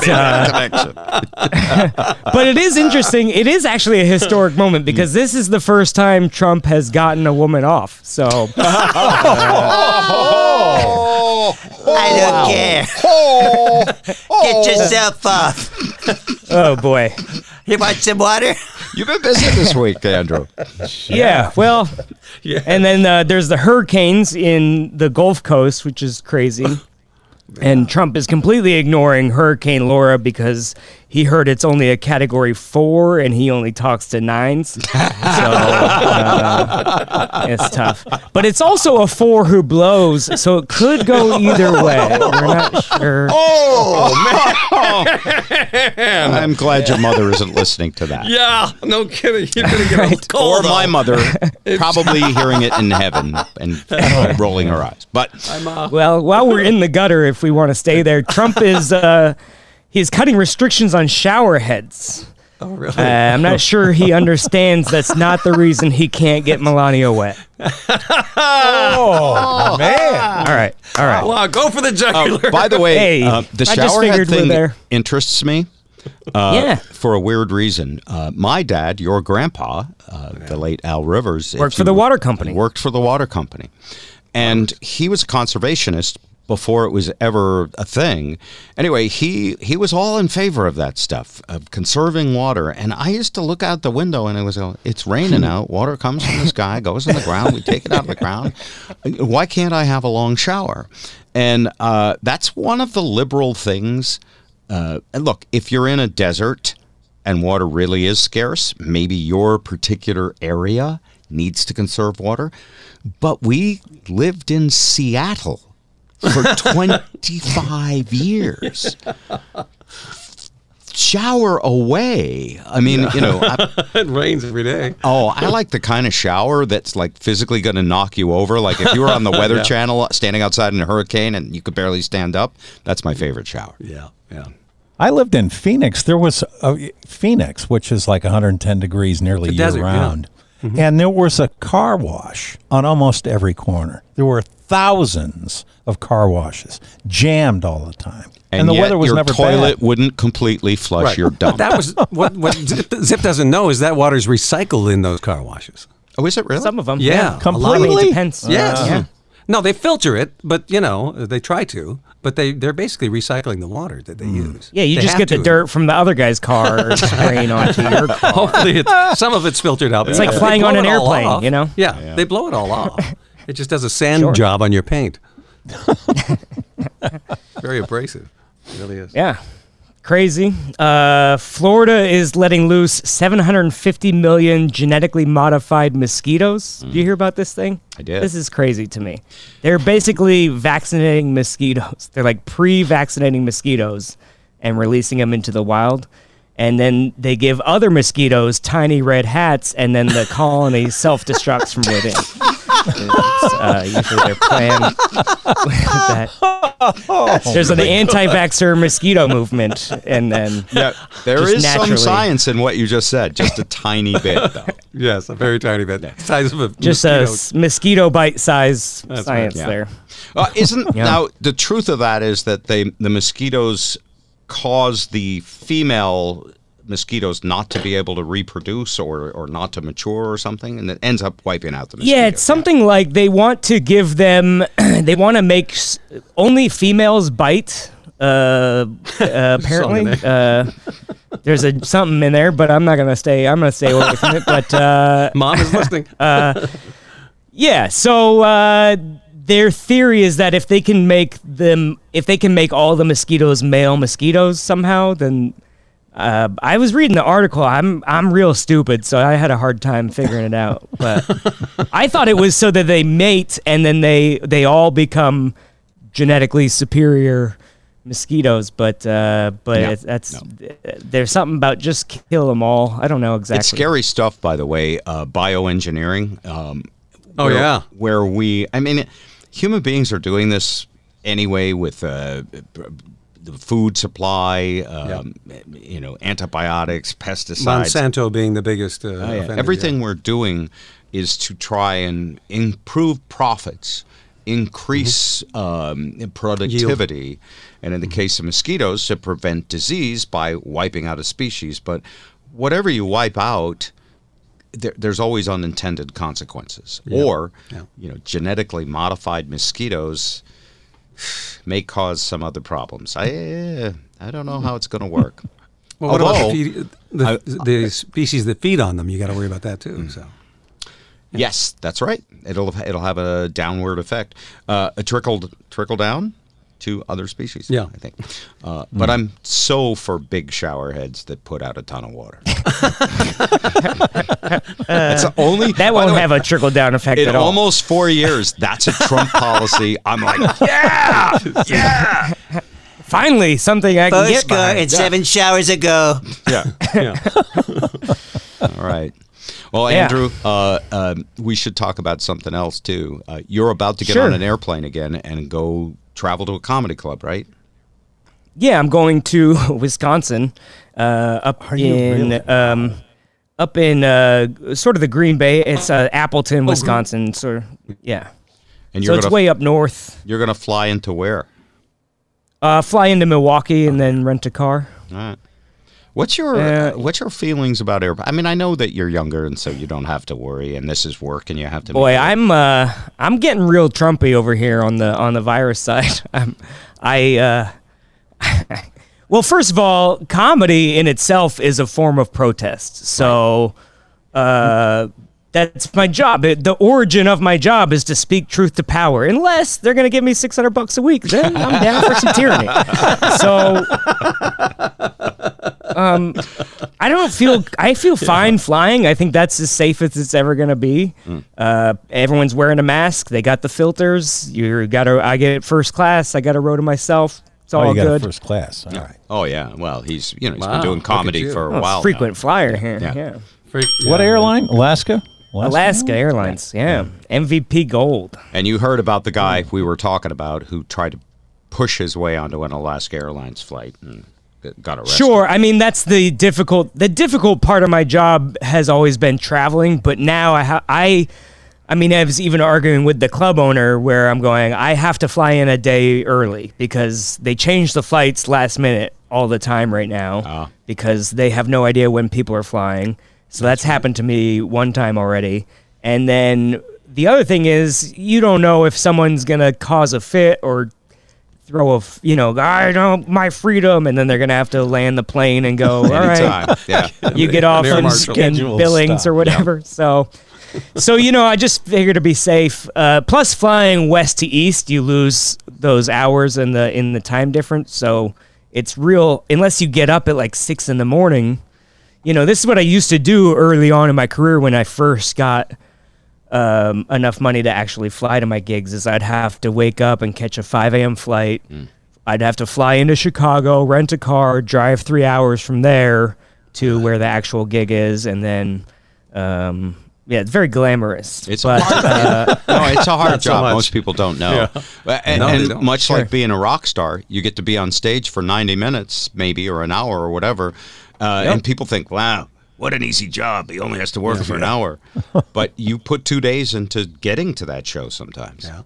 Connection. but it is interesting. It is actually a historic moment because this is the first time Trump has gotten a woman off. So I don't care. Get yourself off. oh boy. You want some water? You've been busy this week, Andrew. Yeah. Well. And then uh, there's the hurricanes in the Gulf Coast, which is crazy. And Trump is completely ignoring Hurricane Laura because he heard it's only a category four and he only talks to nines. So uh, it's tough. But it's also a four who blows, so it could go either way. We're not sure. Oh, man. I'm glad your mother isn't listening to that. Yeah. No kidding. You're gonna get a Or cold. my mother probably hearing it in heaven and rolling her eyes. But Well, while we're in the gutter, if we want to stay there, Trump is uh, he's cutting restrictions on shower heads. Oh, really? Uh, I'm not sure he understands that's not the reason he can't get Melania wet. Oh, man. All right, all right. wow. Go for the jugular. uh, by the way, Hey, uh, the I shower head thing there. interests me. Uh, Yeah. For a weird reason. Uh, my dad, your grandpa, uh, the late Al Rivers, Worked for you- the water company. Worked for the water company. And he was a conservationist before it was ever a thing. Anyway, he he was all in favor of that stuff, of conserving water. And I used to look out the window and it was, go, it's raining out. Water comes from the sky, goes in the ground. We take it out of the ground. Why can't I have a long shower? And uh, that's one of the liberal things. Uh, and look, if you're in a desert and water really is scarce, maybe your particular area needs to conserve water. But we lived in Seattle for 25 years. Shower away. I mean, you know, I, it rains every day. oh, I like the kind of shower that's like physically going to knock you over. Like if you were on the Weather Channel standing outside in a hurricane and you could barely stand up, that's my favorite shower. Yeah. Yeah. I lived in Phoenix. There was a, Phoenix, which is like 110 degrees nearly year desert, yeah. round. Mm-hmm. and there was a car wash on almost every corner. There were thousands of car washes jammed all the time, and, the yet weather was your never toilet bad. wouldn't completely flush your dump. That was what, what Zip, Zip doesn't know is that water's recycled in those car washes. oh, is it really? Some of them. Yeah, A lot of it Completely? depends. Yes. Uh, yeah. No, they filter it, but you know they try to. But they they're basically recycling the water that they hmm. use. Yeah, you They just get the to. dirt from the other guy's car spraying onto your car. Hopefully, it, some of it's filtered out. It's like flying on an airplane, you know? Yeah, they blow it all off. It just does a sand Sure. job on your paint. Very abrasive. It really is. Yeah. Crazy. Uh, Florida is letting loose 750 million genetically modified mosquitoes. Did you hear about this thing? I did. This is crazy to me. They're basically vaccinating mosquitoes. They're like pre vaccinating mosquitoes and releasing them into the wild. And then they give other mosquitoes tiny red hats, and then the colony self destructs from within. It's, uh, usually their plan with that. There's an anti-vaxxer mosquito movement, and then Yeah, there Just is naturally. some science in what you just said, just a tiny bit, though. Yes, a very tiny bit, size of a just a mosquito. s- mosquito bite-size That's right, science yeah. there. Uh, isn't Yeah. now the truth of that is that they the mosquitoes cause the female mosquitoes not to be able to reproduce or or not to mature or something, and it ends up wiping out the mosquitoes. Yeah, it's something like they want to give them, they want to make s- only females bite. Uh, uh, apparently, uh, there's a something in there, but I'm not gonna stay. I'm gonna stay away from it. But uh, Mom is listening. Yeah. So uh, their theory is that if they can make them, if they can make all the mosquitoes male mosquitoes somehow, then uh, I was reading the article. I'm I'm real stupid, so I had a hard time figuring it out. But I thought it was so that they mate and then they they all become genetically superior mosquitoes. But uh, but Yeah, it's, that's there's something about just kill them all. I don't know exactly. It's scary stuff, by the way. Uh, bioengineering. Um, Oh, where- yeah. where we, I mean, human beings are doing this anyway with uh, the food supply. Um, You know, antibiotics, pesticides. Monsanto being the biggest. Uh, Oh, yeah. offender, Everything we're doing is to try and improve profits, increase um, productivity, and in the case of mosquitoes, to prevent disease by wiping out a species. But whatever you wipe out, there, there's always unintended consequences. Or, you know, genetically modified mosquitoes may cause some other problems. I I don't know how it's going to work. Well, what about Although- the, feed, the, the species that feed on them? You got to worry about that too. Mm. So Yes, that's right. It'll it'll have a downward effect, uh, a trickle trickle down to other species. Yeah. I think. Uh, But I'm so for big shower heads that put out a ton of water. That's the only that won't way, have a trickle down effect In at all. almost four years, that's a Trump policy. I'm like, yeah, yeah, Finally, something I can get Postcard behind. and seven showers ago. yeah. yeah, All right. Well, Yeah. Andrew, uh, um, we should talk about something else too. Uh, you're about to get Sure. on an airplane again and go travel to a comedy club, right? Yeah, I'm going to Wisconsin, uh, up in really? um, up in uh, sort of the Green Bay. It's uh, Appleton, Wisconsin. Sort of, yeah. And So you're it's gonna way up north. you're gonna fly into where? Uh, fly into Milwaukee and then rent a car. All right. What's your Uh, what's your feelings about air? I mean, I know that you're younger, and so you don't have to worry, and this is work, and you have to. Boy. I'm uh, I'm getting real Trumpy over here on the on the virus side. I'm, I uh, well, first of all, comedy in itself is a form of protest. So uh, that's my job. It, the origin of my job is to speak truth to power. Unless they're going to give me 600 bucks a week, then I'm down for some tyranny. So um, I don't feel I feel fine flying. I think that's as safe as it's ever gonna be. Uh, everyone's wearing a mask. They got the filters. You got to. I get first class. I got a row to myself. It's Oh, all you got good. a first class. All right. Oh yeah. Well, he's you know he's Wow, been doing comedy for a Oh, while. now. frequent flyer here. Yeah. Yeah. Freak- What airline? Alaska? Alaska Airlines. Yeah. MVP Gold. And you heard about the guy we were talking about who tried to push his way onto an Alaska Airlines flight. And got arrested. Sure. I mean, that's the difficult. The difficult part of my job has always been traveling, but now I, ha- I, I mean, I was even arguing with the club owner where I'm going. I have to fly in a day early because they change the flights last minute all the time right now Ah. because they have no idea when people are flying. So that's happened to me one time already. And then the other thing is, you don't know if someone's gonna cause a fit or throw a you know, I don't my freedom, and then they're gonna have to land the plane and go, all right, Yeah. you get off air in, in Billings stop. or whatever. So, so you know, I just figured to be safe. Uh, plus, flying west to east, you lose those hours in the in the time difference. So it's real unless you get up at like six in the morning. You know, this is what I used to do early on in my career when I first got um, enough money to actually fly to my gigs. Is I'd have to wake up and catch a 5 a.m. flight. I'd have to fly into Chicago, rent a car, drive three hours from there to where the actual gig is, and then, um, yeah, it's very glamorous. It's but, a hard, uh, no, it's a hard job. much. Most people don't know. But- And, No, and don't. much Sure. like being a rock star, you get to be on stage for 90 minutes, maybe, or an hour or whatever. Uh, And people think, wow, what an easy job. He only has to work for an hour. but you put two days into getting to that show sometimes. Yeah.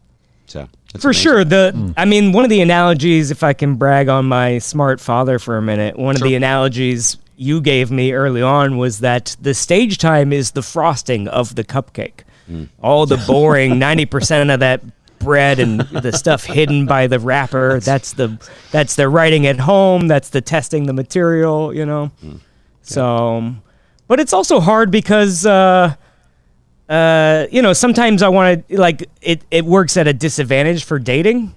So, it's For amazing. sure. The hmm. I mean, one of the analogies, if I can brag on my smart father for a minute, one of the analogies you gave me early on was that the stage time is the frosting of the cupcake. Hmm. All the boring ninety percent of that bread and the stuff hidden by the wrapper. That's the that's the writing at home. That's the testing the material. You know. Hmm. So, um, but it's also hard because. Uh, uh, you know, sometimes I want to like it. It works at a disadvantage for dating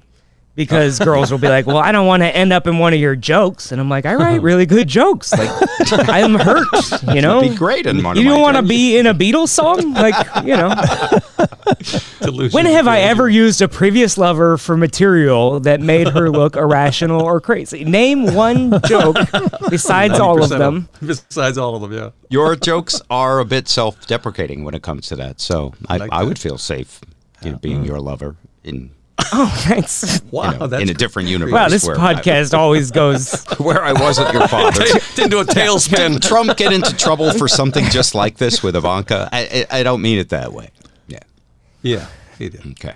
because girls will be like, "Well, I don't want to end up in one of your jokes," and I'm like, "I write really good jokes. Like, I'm hurt. You know, Be great in one You don't want to be in a Beatles song, like you know. Delusion When of have I ever used a previous lover for material that made her look irrational or crazy? Name one joke besides all of 90% them. Besides all of them, yeah. Your jokes are a bit self deprecating when it comes to that. So I, like I that. would feel safe you know, being mm-hmm. your lover in, Oh, thanks. Wow, you know, that's in a different universe. Wow, this where I- podcast always goes. where I wasn't your father. didn't a tailspin. Trump get into trouble for something just like this with Ivanka? I, I, I don't mean it that way. Yeah. yeah, he did. Okay.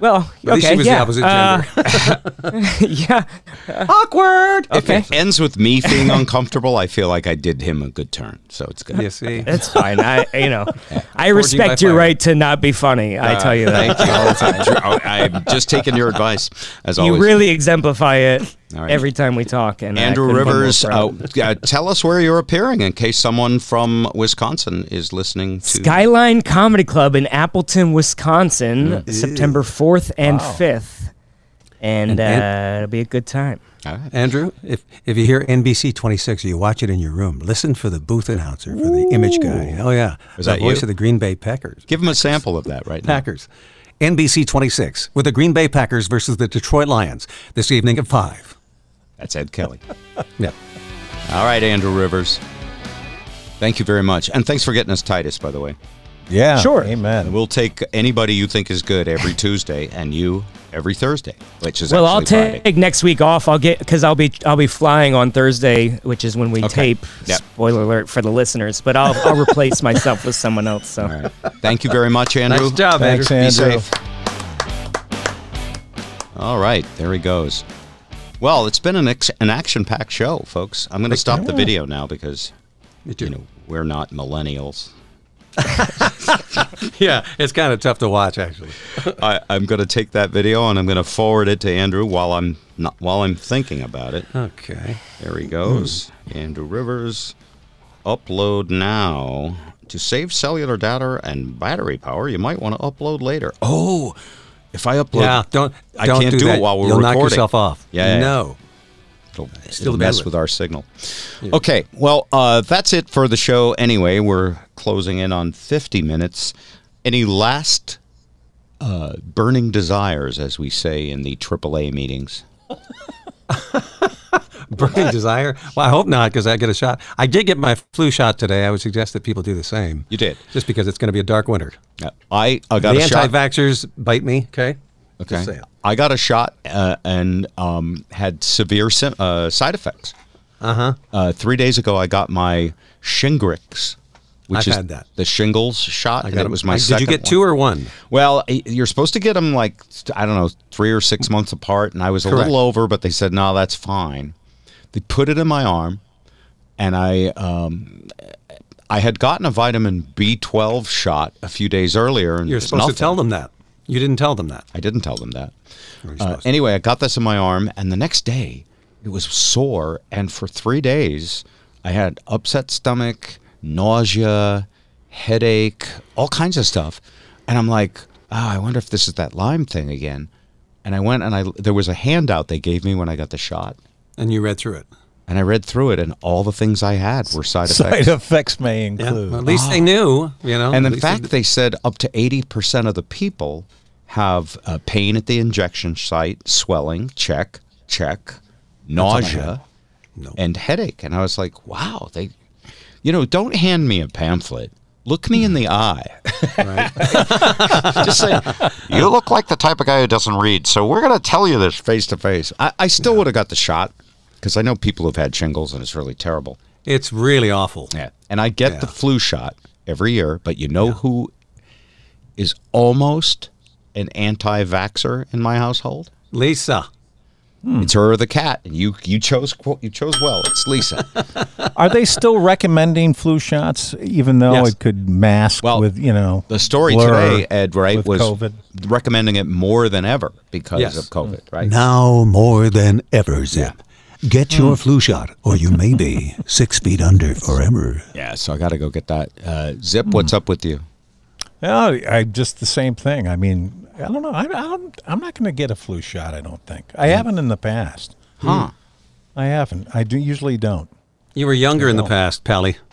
Well, At least okay, she was yeah. the opposite uh, gender. yeah. Awkward. Okay. If it ends with me feeling uncomfortable, I feel like I did him a good turn. So it's good. You see, That's fine. I, you know, I respect your fire. right to not be funny. I tell you that. Thank you. I, I'm just taking your advice, as You always. really exemplify it All right. every time we talk. And Andrew couldn't be more Rivers, uh, uh, tell us where you're appearing in case someone from Wisconsin is listening to. Skyline Comedy Club in Appleton, Wisconsin, September 4th and 5th. And, And- uh, it'll be a good time. All right. Andrew, if if you hear NBC 26 you watch it in your room, listen for the booth announcer, for the image guy. Oh yeah, Is the that voice you? of the Green Bay Packers. Give him a sample of that right now. Packers. NBC 26 with the Green Bay Packers versus the Detroit Lions this evening at five. That's Ed Kelly. Yeah. All right, Andrew Rivers. Thank you very much. And thanks for getting us Titus, by the way. Yeah. Sure. Amen. We'll take anybody you think is good every Tuesday and you every Thursday, which is Well, I'll actually Friday. take next week off. I'll get because I'll be I'll be flying on Thursday, which is when we Okay. tape. Yep. Spoiler alert for the listeners, but I'll I'll replace myself with someone else. So All right. Thank you very much, Andrew. Nice job, Thanks, Andrew. Be Andrew. safe. All right, there he goes. Well, it's been an, ex- an action-packed show, folks. I'm going to stop the video now because you know we're not millennials. yeah, it's kind of tough to watch actually. I, I'm going to take that video and I'm going to forward it to Andrew while I'm not while I'm thinking about it. Okay. There he goes. Andrew Rivers. Upload now. To save cellular data and battery power, you might want to upload later. Oh, if I upload, Yeah, don't. I don't can't do, do it while we're You'll knock recording. yourself off. Yeah, yeah. No. It'll, Still it'll mess with our signal. Okay, well, uh, that's it for the show. Anyway, we're closing in on 50 minutes. Any last uh, burning desires, as we say in the AAA meetings? Burning desire. Well, I hope not, because I get a shot. I did get my flu shot today. I would suggest that people do the same. You did. Just because it's going to be a dark winter. Yeah. I, I got the a shot. anti-vaxxers bite me. Okay. Okay. I got a shot uh, and um, had severe sim- uh, side effects. Uh-huh. Uh, three days ago, I got my Shingrix, which I've is had that. the shingles shot. I and got it was my Did second you get one. two or one? Well, you're supposed to get them like I don't know three or six months apart, and I was a Correct. little over, but they said no, that's fine. They put it in my arm, and I um, I had gotten a vitamin B12 shot a few days earlier. And You're supposed nothing. to tell them that. You didn't tell them that. I didn't tell them that. Uh, anyway, I got this in my arm, and the next day it was sore, and for three days I had upset stomach, nausea, headache, all kinds of stuff, and I'm like, oh, I wonder if this is that Lyme thing again. And I went and I there was a handout they gave me when I got the shot, And you read through it. and I read through it, and all the things I had were side effects. Side effects may Yeah. include. Well, at least they knew, you know. And at in least fact, they- they said up to 80% of the people have uh, pain at the injection site, swelling, check, check, nausea, No. and headache. And I was like, wow, they, you know, don't hand me a pamphlet. Look me in the eye. Just say, you look like the type of guy who doesn't read. So we're going to tell you this face to face. I I still would have got the shot because I know people who've had shingles and it's really terrible. it's really awful. Yeah. And I get Yeah. the flu shot every year, but you know who is almost an anti vaxxer in my household? Lisa. Hmm. It's her or the cat. And you you chose you chose well. It's Lisa. Are they still recommending flu shots, even though Yes. it could mask Well, with you know The story blur today, Ed, right, with was COVID? recommending it more than ever because Yes. of COVID, hmm. right? Now more than ever, Zip. Get your hmm. flu shot, or you may be six feet under forever. Yeah, so I got to go get that. Uh, Zip, what's up with you? No, I just the same thing. I mean, I don't know. I, I don't, I'm not going to get a flu shot. I don't think I haven't in the past. Huh. I haven't. I do usually don't. You were younger in the past, Pally.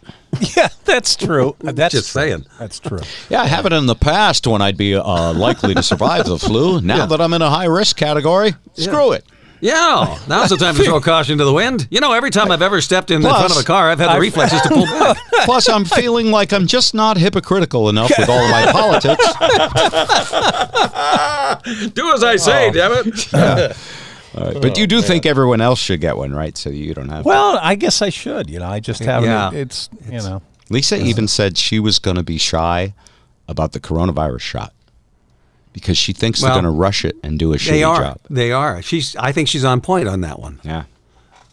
Yeah, that's true. That's Just true. saying. That's true. Yeah, I have it in the past when I'd be uh, likely to survive the flu. Now that I'm in a high risk category, screw it. Yeah, now's the time to throw caution to the wind. You know, every time I've ever stepped in, in Plus, front of a car, I've had the I've- reflexes to pull back. Plus, I'm feeling like I'm just not hypocritical enough with all of my politics. Do as I say, oh. damn it. All right, but you do think everyone else should get one, right? So you don't have. to. Well, I guess I should. You know, I just haven't. Yeah. It's you know. Lisa even said she was going to be shy about the coronavirus shot because she thinks Well, they're going to rush it and do a shitty They are. job. They are. She's. I think she's on point on that one. Yeah.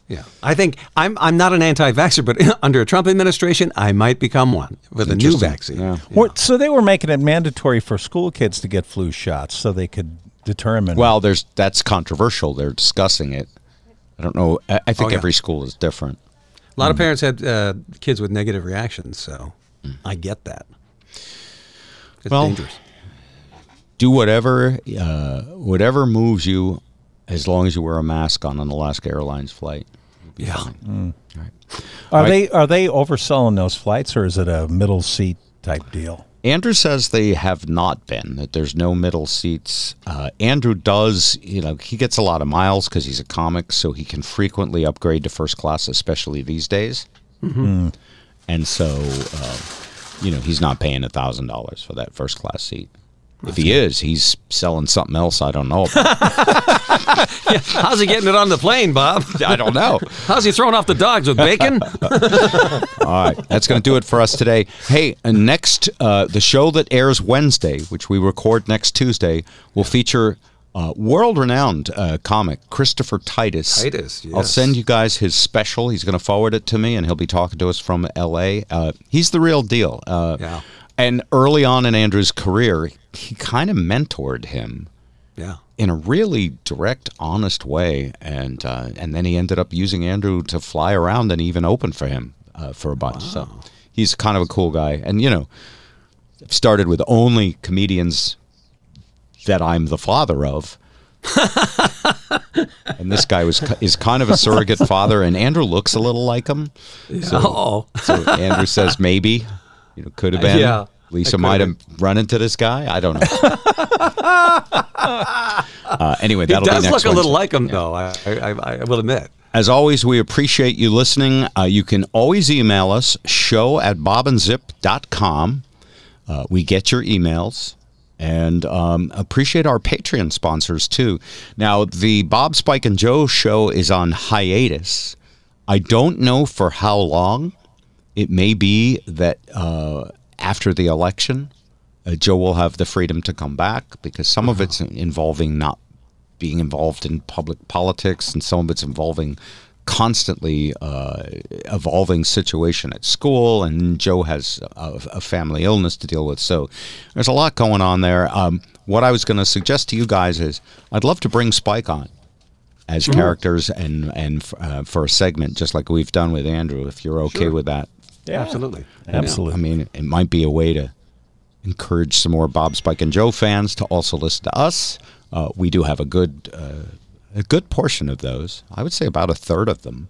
Yeah. I think I'm. I'm not an anti-vaxxer, but under a Trump administration, I might become one with a new vaccine. Yeah. What- so they were making it mandatory for school kids to get flu shots so they could determine. Well, there's that's controversial. They're discussing it. I don't know. I, I think Oh, yeah. every school is different. A lot of parents had uh, kids with negative reactions, so I get that. It's Well, dangerous. Do whatever, uh, whatever moves you, as long as you wear a mask on an Alaska Airlines flight. You'll be Yeah. fine. are right. they are they overselling those flights or is it a middle seat type deal? Andrew says they have not been, that there's no middle seats. Uh, Andrew does, you know, he gets a lot of miles because he's a comic, so he can frequently upgrade to first class, especially these days. Mm-hmm. And so, uh, you know, he's not paying a $1,000 for that first class seat. If he is, he's selling something else I don't know about. How's he getting it on the plane, Bob? I don't know. How's he throwing off the dogs with bacon? All right, that's going to do it for us today. Hey, next, uh, the show that airs Wednesday, which we record next Tuesday, will feature uh, world-renowned uh, comic Christopher Titus. Titus, yes. I'll send you guys his special. He's going to forward it to me, and he'll be talking to us from L.A. Uh, he's the real deal. Uh, Yeah. And early on in Andrew's career, he kind of mentored him yeah. in a really direct, honest way, and uh, and then he ended up using Andrew to fly around and even open for him uh, for a bunch. So he's kind of a cool guy, and you know, I've started with only comedians that I'm the father of. and this guy was is kind of a surrogate father, and Andrew looks a little like him. So, Oh. so Andrew says maybe, you know, could have been. Yeah, Lisa might could've run into this guy. I don't know. uh, anyway, that'll does be next time it does look a little like him, though. I, I, I will admit. As always, we appreciate you listening. Uh, you can always email us, show at bobandzip.com. Uh, we get your emails and um, appreciate our Patreon sponsors too. Now, the Bob, Spike, and Joe show is on hiatus I don't know for how long. It may be that uh, after the election, uh, Joe will have the freedom to come back because some of it's involving not being involved in public politics, and some of it's involving constantly uh, evolving situation at school, and Joe has a, a family illness to deal with. So there's a lot going on there. Um, what I was going to suggest to you guys is I'd love to bring Spike on as characters and and uh, for a segment, just like we've done with Andrew. If you're okay with that, Absolutely. Absolutely. I mean, it might be a way to encourage some more Bob Spike and Joe fans to also listen to us. Uh, we do have a good uh, a good portion of those. I would say about a third of them.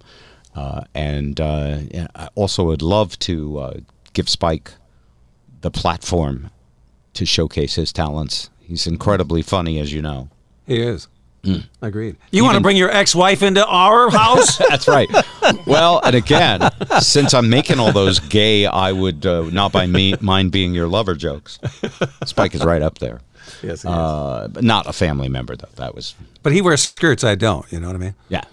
Uh, and uh, I also would love to uh, give Spike the platform to showcase his talents. He's incredibly funny, as you know. He is. Agreed. You want to bring your ex-wife into our house? That's right. Well, and again, since I'm making all those gay, I would uh, not by me mind being your lover jokes. Spike is right up there. yes, he is. Uh, but not a family member though. That was But he wears skirts. I don't. You know what I mean? yeah.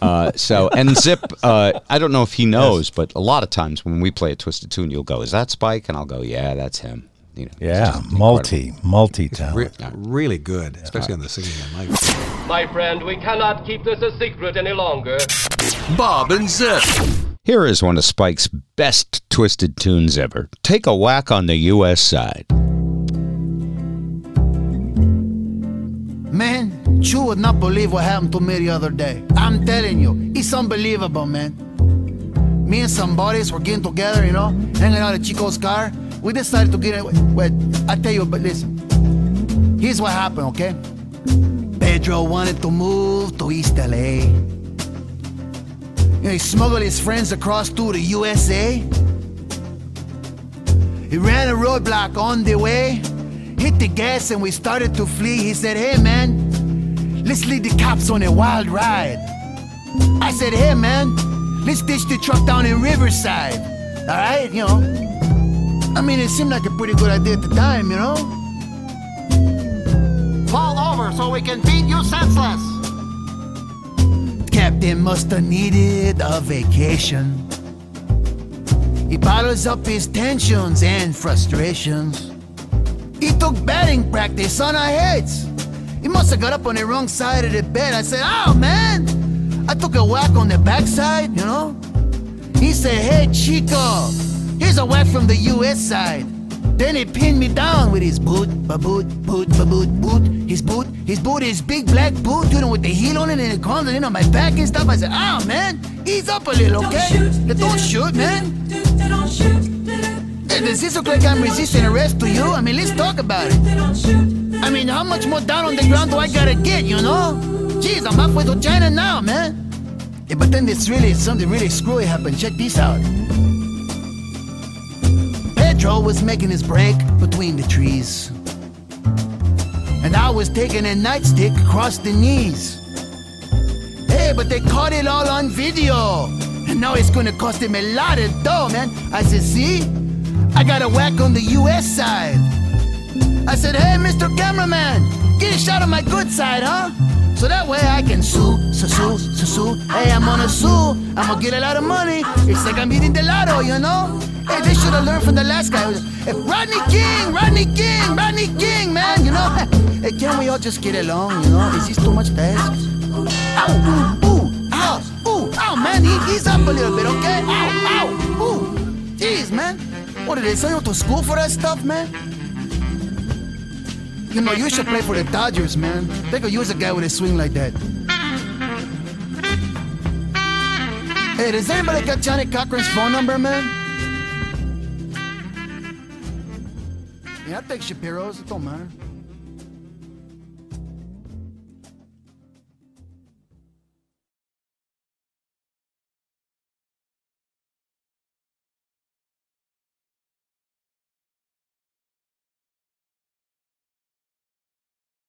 Uh, so and Zip, uh, I don't know if he knows, but a lot of times when we play a twisted tune, you'll go, "Is that Spike?" And I'll go, "Yeah, that's him." You know, Yeah, just incredible. multi, multi Re- really good, especially on the singing. I like. My friend, we cannot keep this a secret any longer. Bob and Zip. Here is one of Spike's best twisted tunes ever. Take a whack on the U.S. side. Man, you would not believe what happened to me the other day. I'm telling you, it's unbelievable, man. Me and some buddies were getting together, you know, hanging out at Chico's car. We decided to get it. Wait, I tell you, but listen. Here's what happened, okay? Pedro wanted to move to East LA. He smuggled his friends across to the USA. He ran a roadblock on the way, hit the gas, and we started to flee. He said, Hey, man, let's lead the cops on a wild ride. I said, Hey, man, let's ditch the truck down in Riverside. All right, you know. I mean, it seemed like a pretty good idea at the time, you know. Fall over so we can beat you senseless. Captain must have needed a vacation. He bottles up his tensions and frustrations. He took batting practice on our heads. He must have got up on the wrong side of the bed. I said, Oh man! I took a whack on the backside, you know? He said, Hey Chico, here's a whack from the US side. Then he pinned me down with his boot, ba boot, boot, ba boot, boot. His boot, his boot, his big black boot, you know, with the heel on it and it comes in on my back and stuff. I said, Oh man, ease up a little, okay? Don't shoot, man. Hey, Does this look like I'm resisting arrest to you? I mean, let's talk about it. I mean, how much more down on the ground do I gotta get, you know? Jeez, I'm halfway to China now, man. Yeah, but then this really, something really screwy happened. Check this out. Pedro was making his break between the trees. And I was taking a nightstick across the knees. Hey, but they caught it all on video. And now it's gonna cost him a lot of dough, man. I said, see? I got a whack on the US side. I said, hey, Mr. Cameraman, get a shot of my good side, huh? So that way I can sue, sue, sue, sue, sue. Hey, I'm gonna sue. I'm gonna get a lot of money. It's like I'm eating the lotto, you know? Hey, they should have learned from the last guy. Hey, Rodney King, Rodney King, Rodney King, man, you know? Hey, can we all just get along, you know? Is this too much to ask? Ow, ooh, ooh, ow, ooh, ow, man, he, he's up a little bit, okay? Ow, ow, ooh. Jeez, man. What did they send you to school for that stuff, man? You know, you should play for the Dodgers, man. They could use a guy with a swing like that. Hey, does anybody got Johnnie Cochran's phone number, man? Yeah, I take Shapiro's. It don't matter.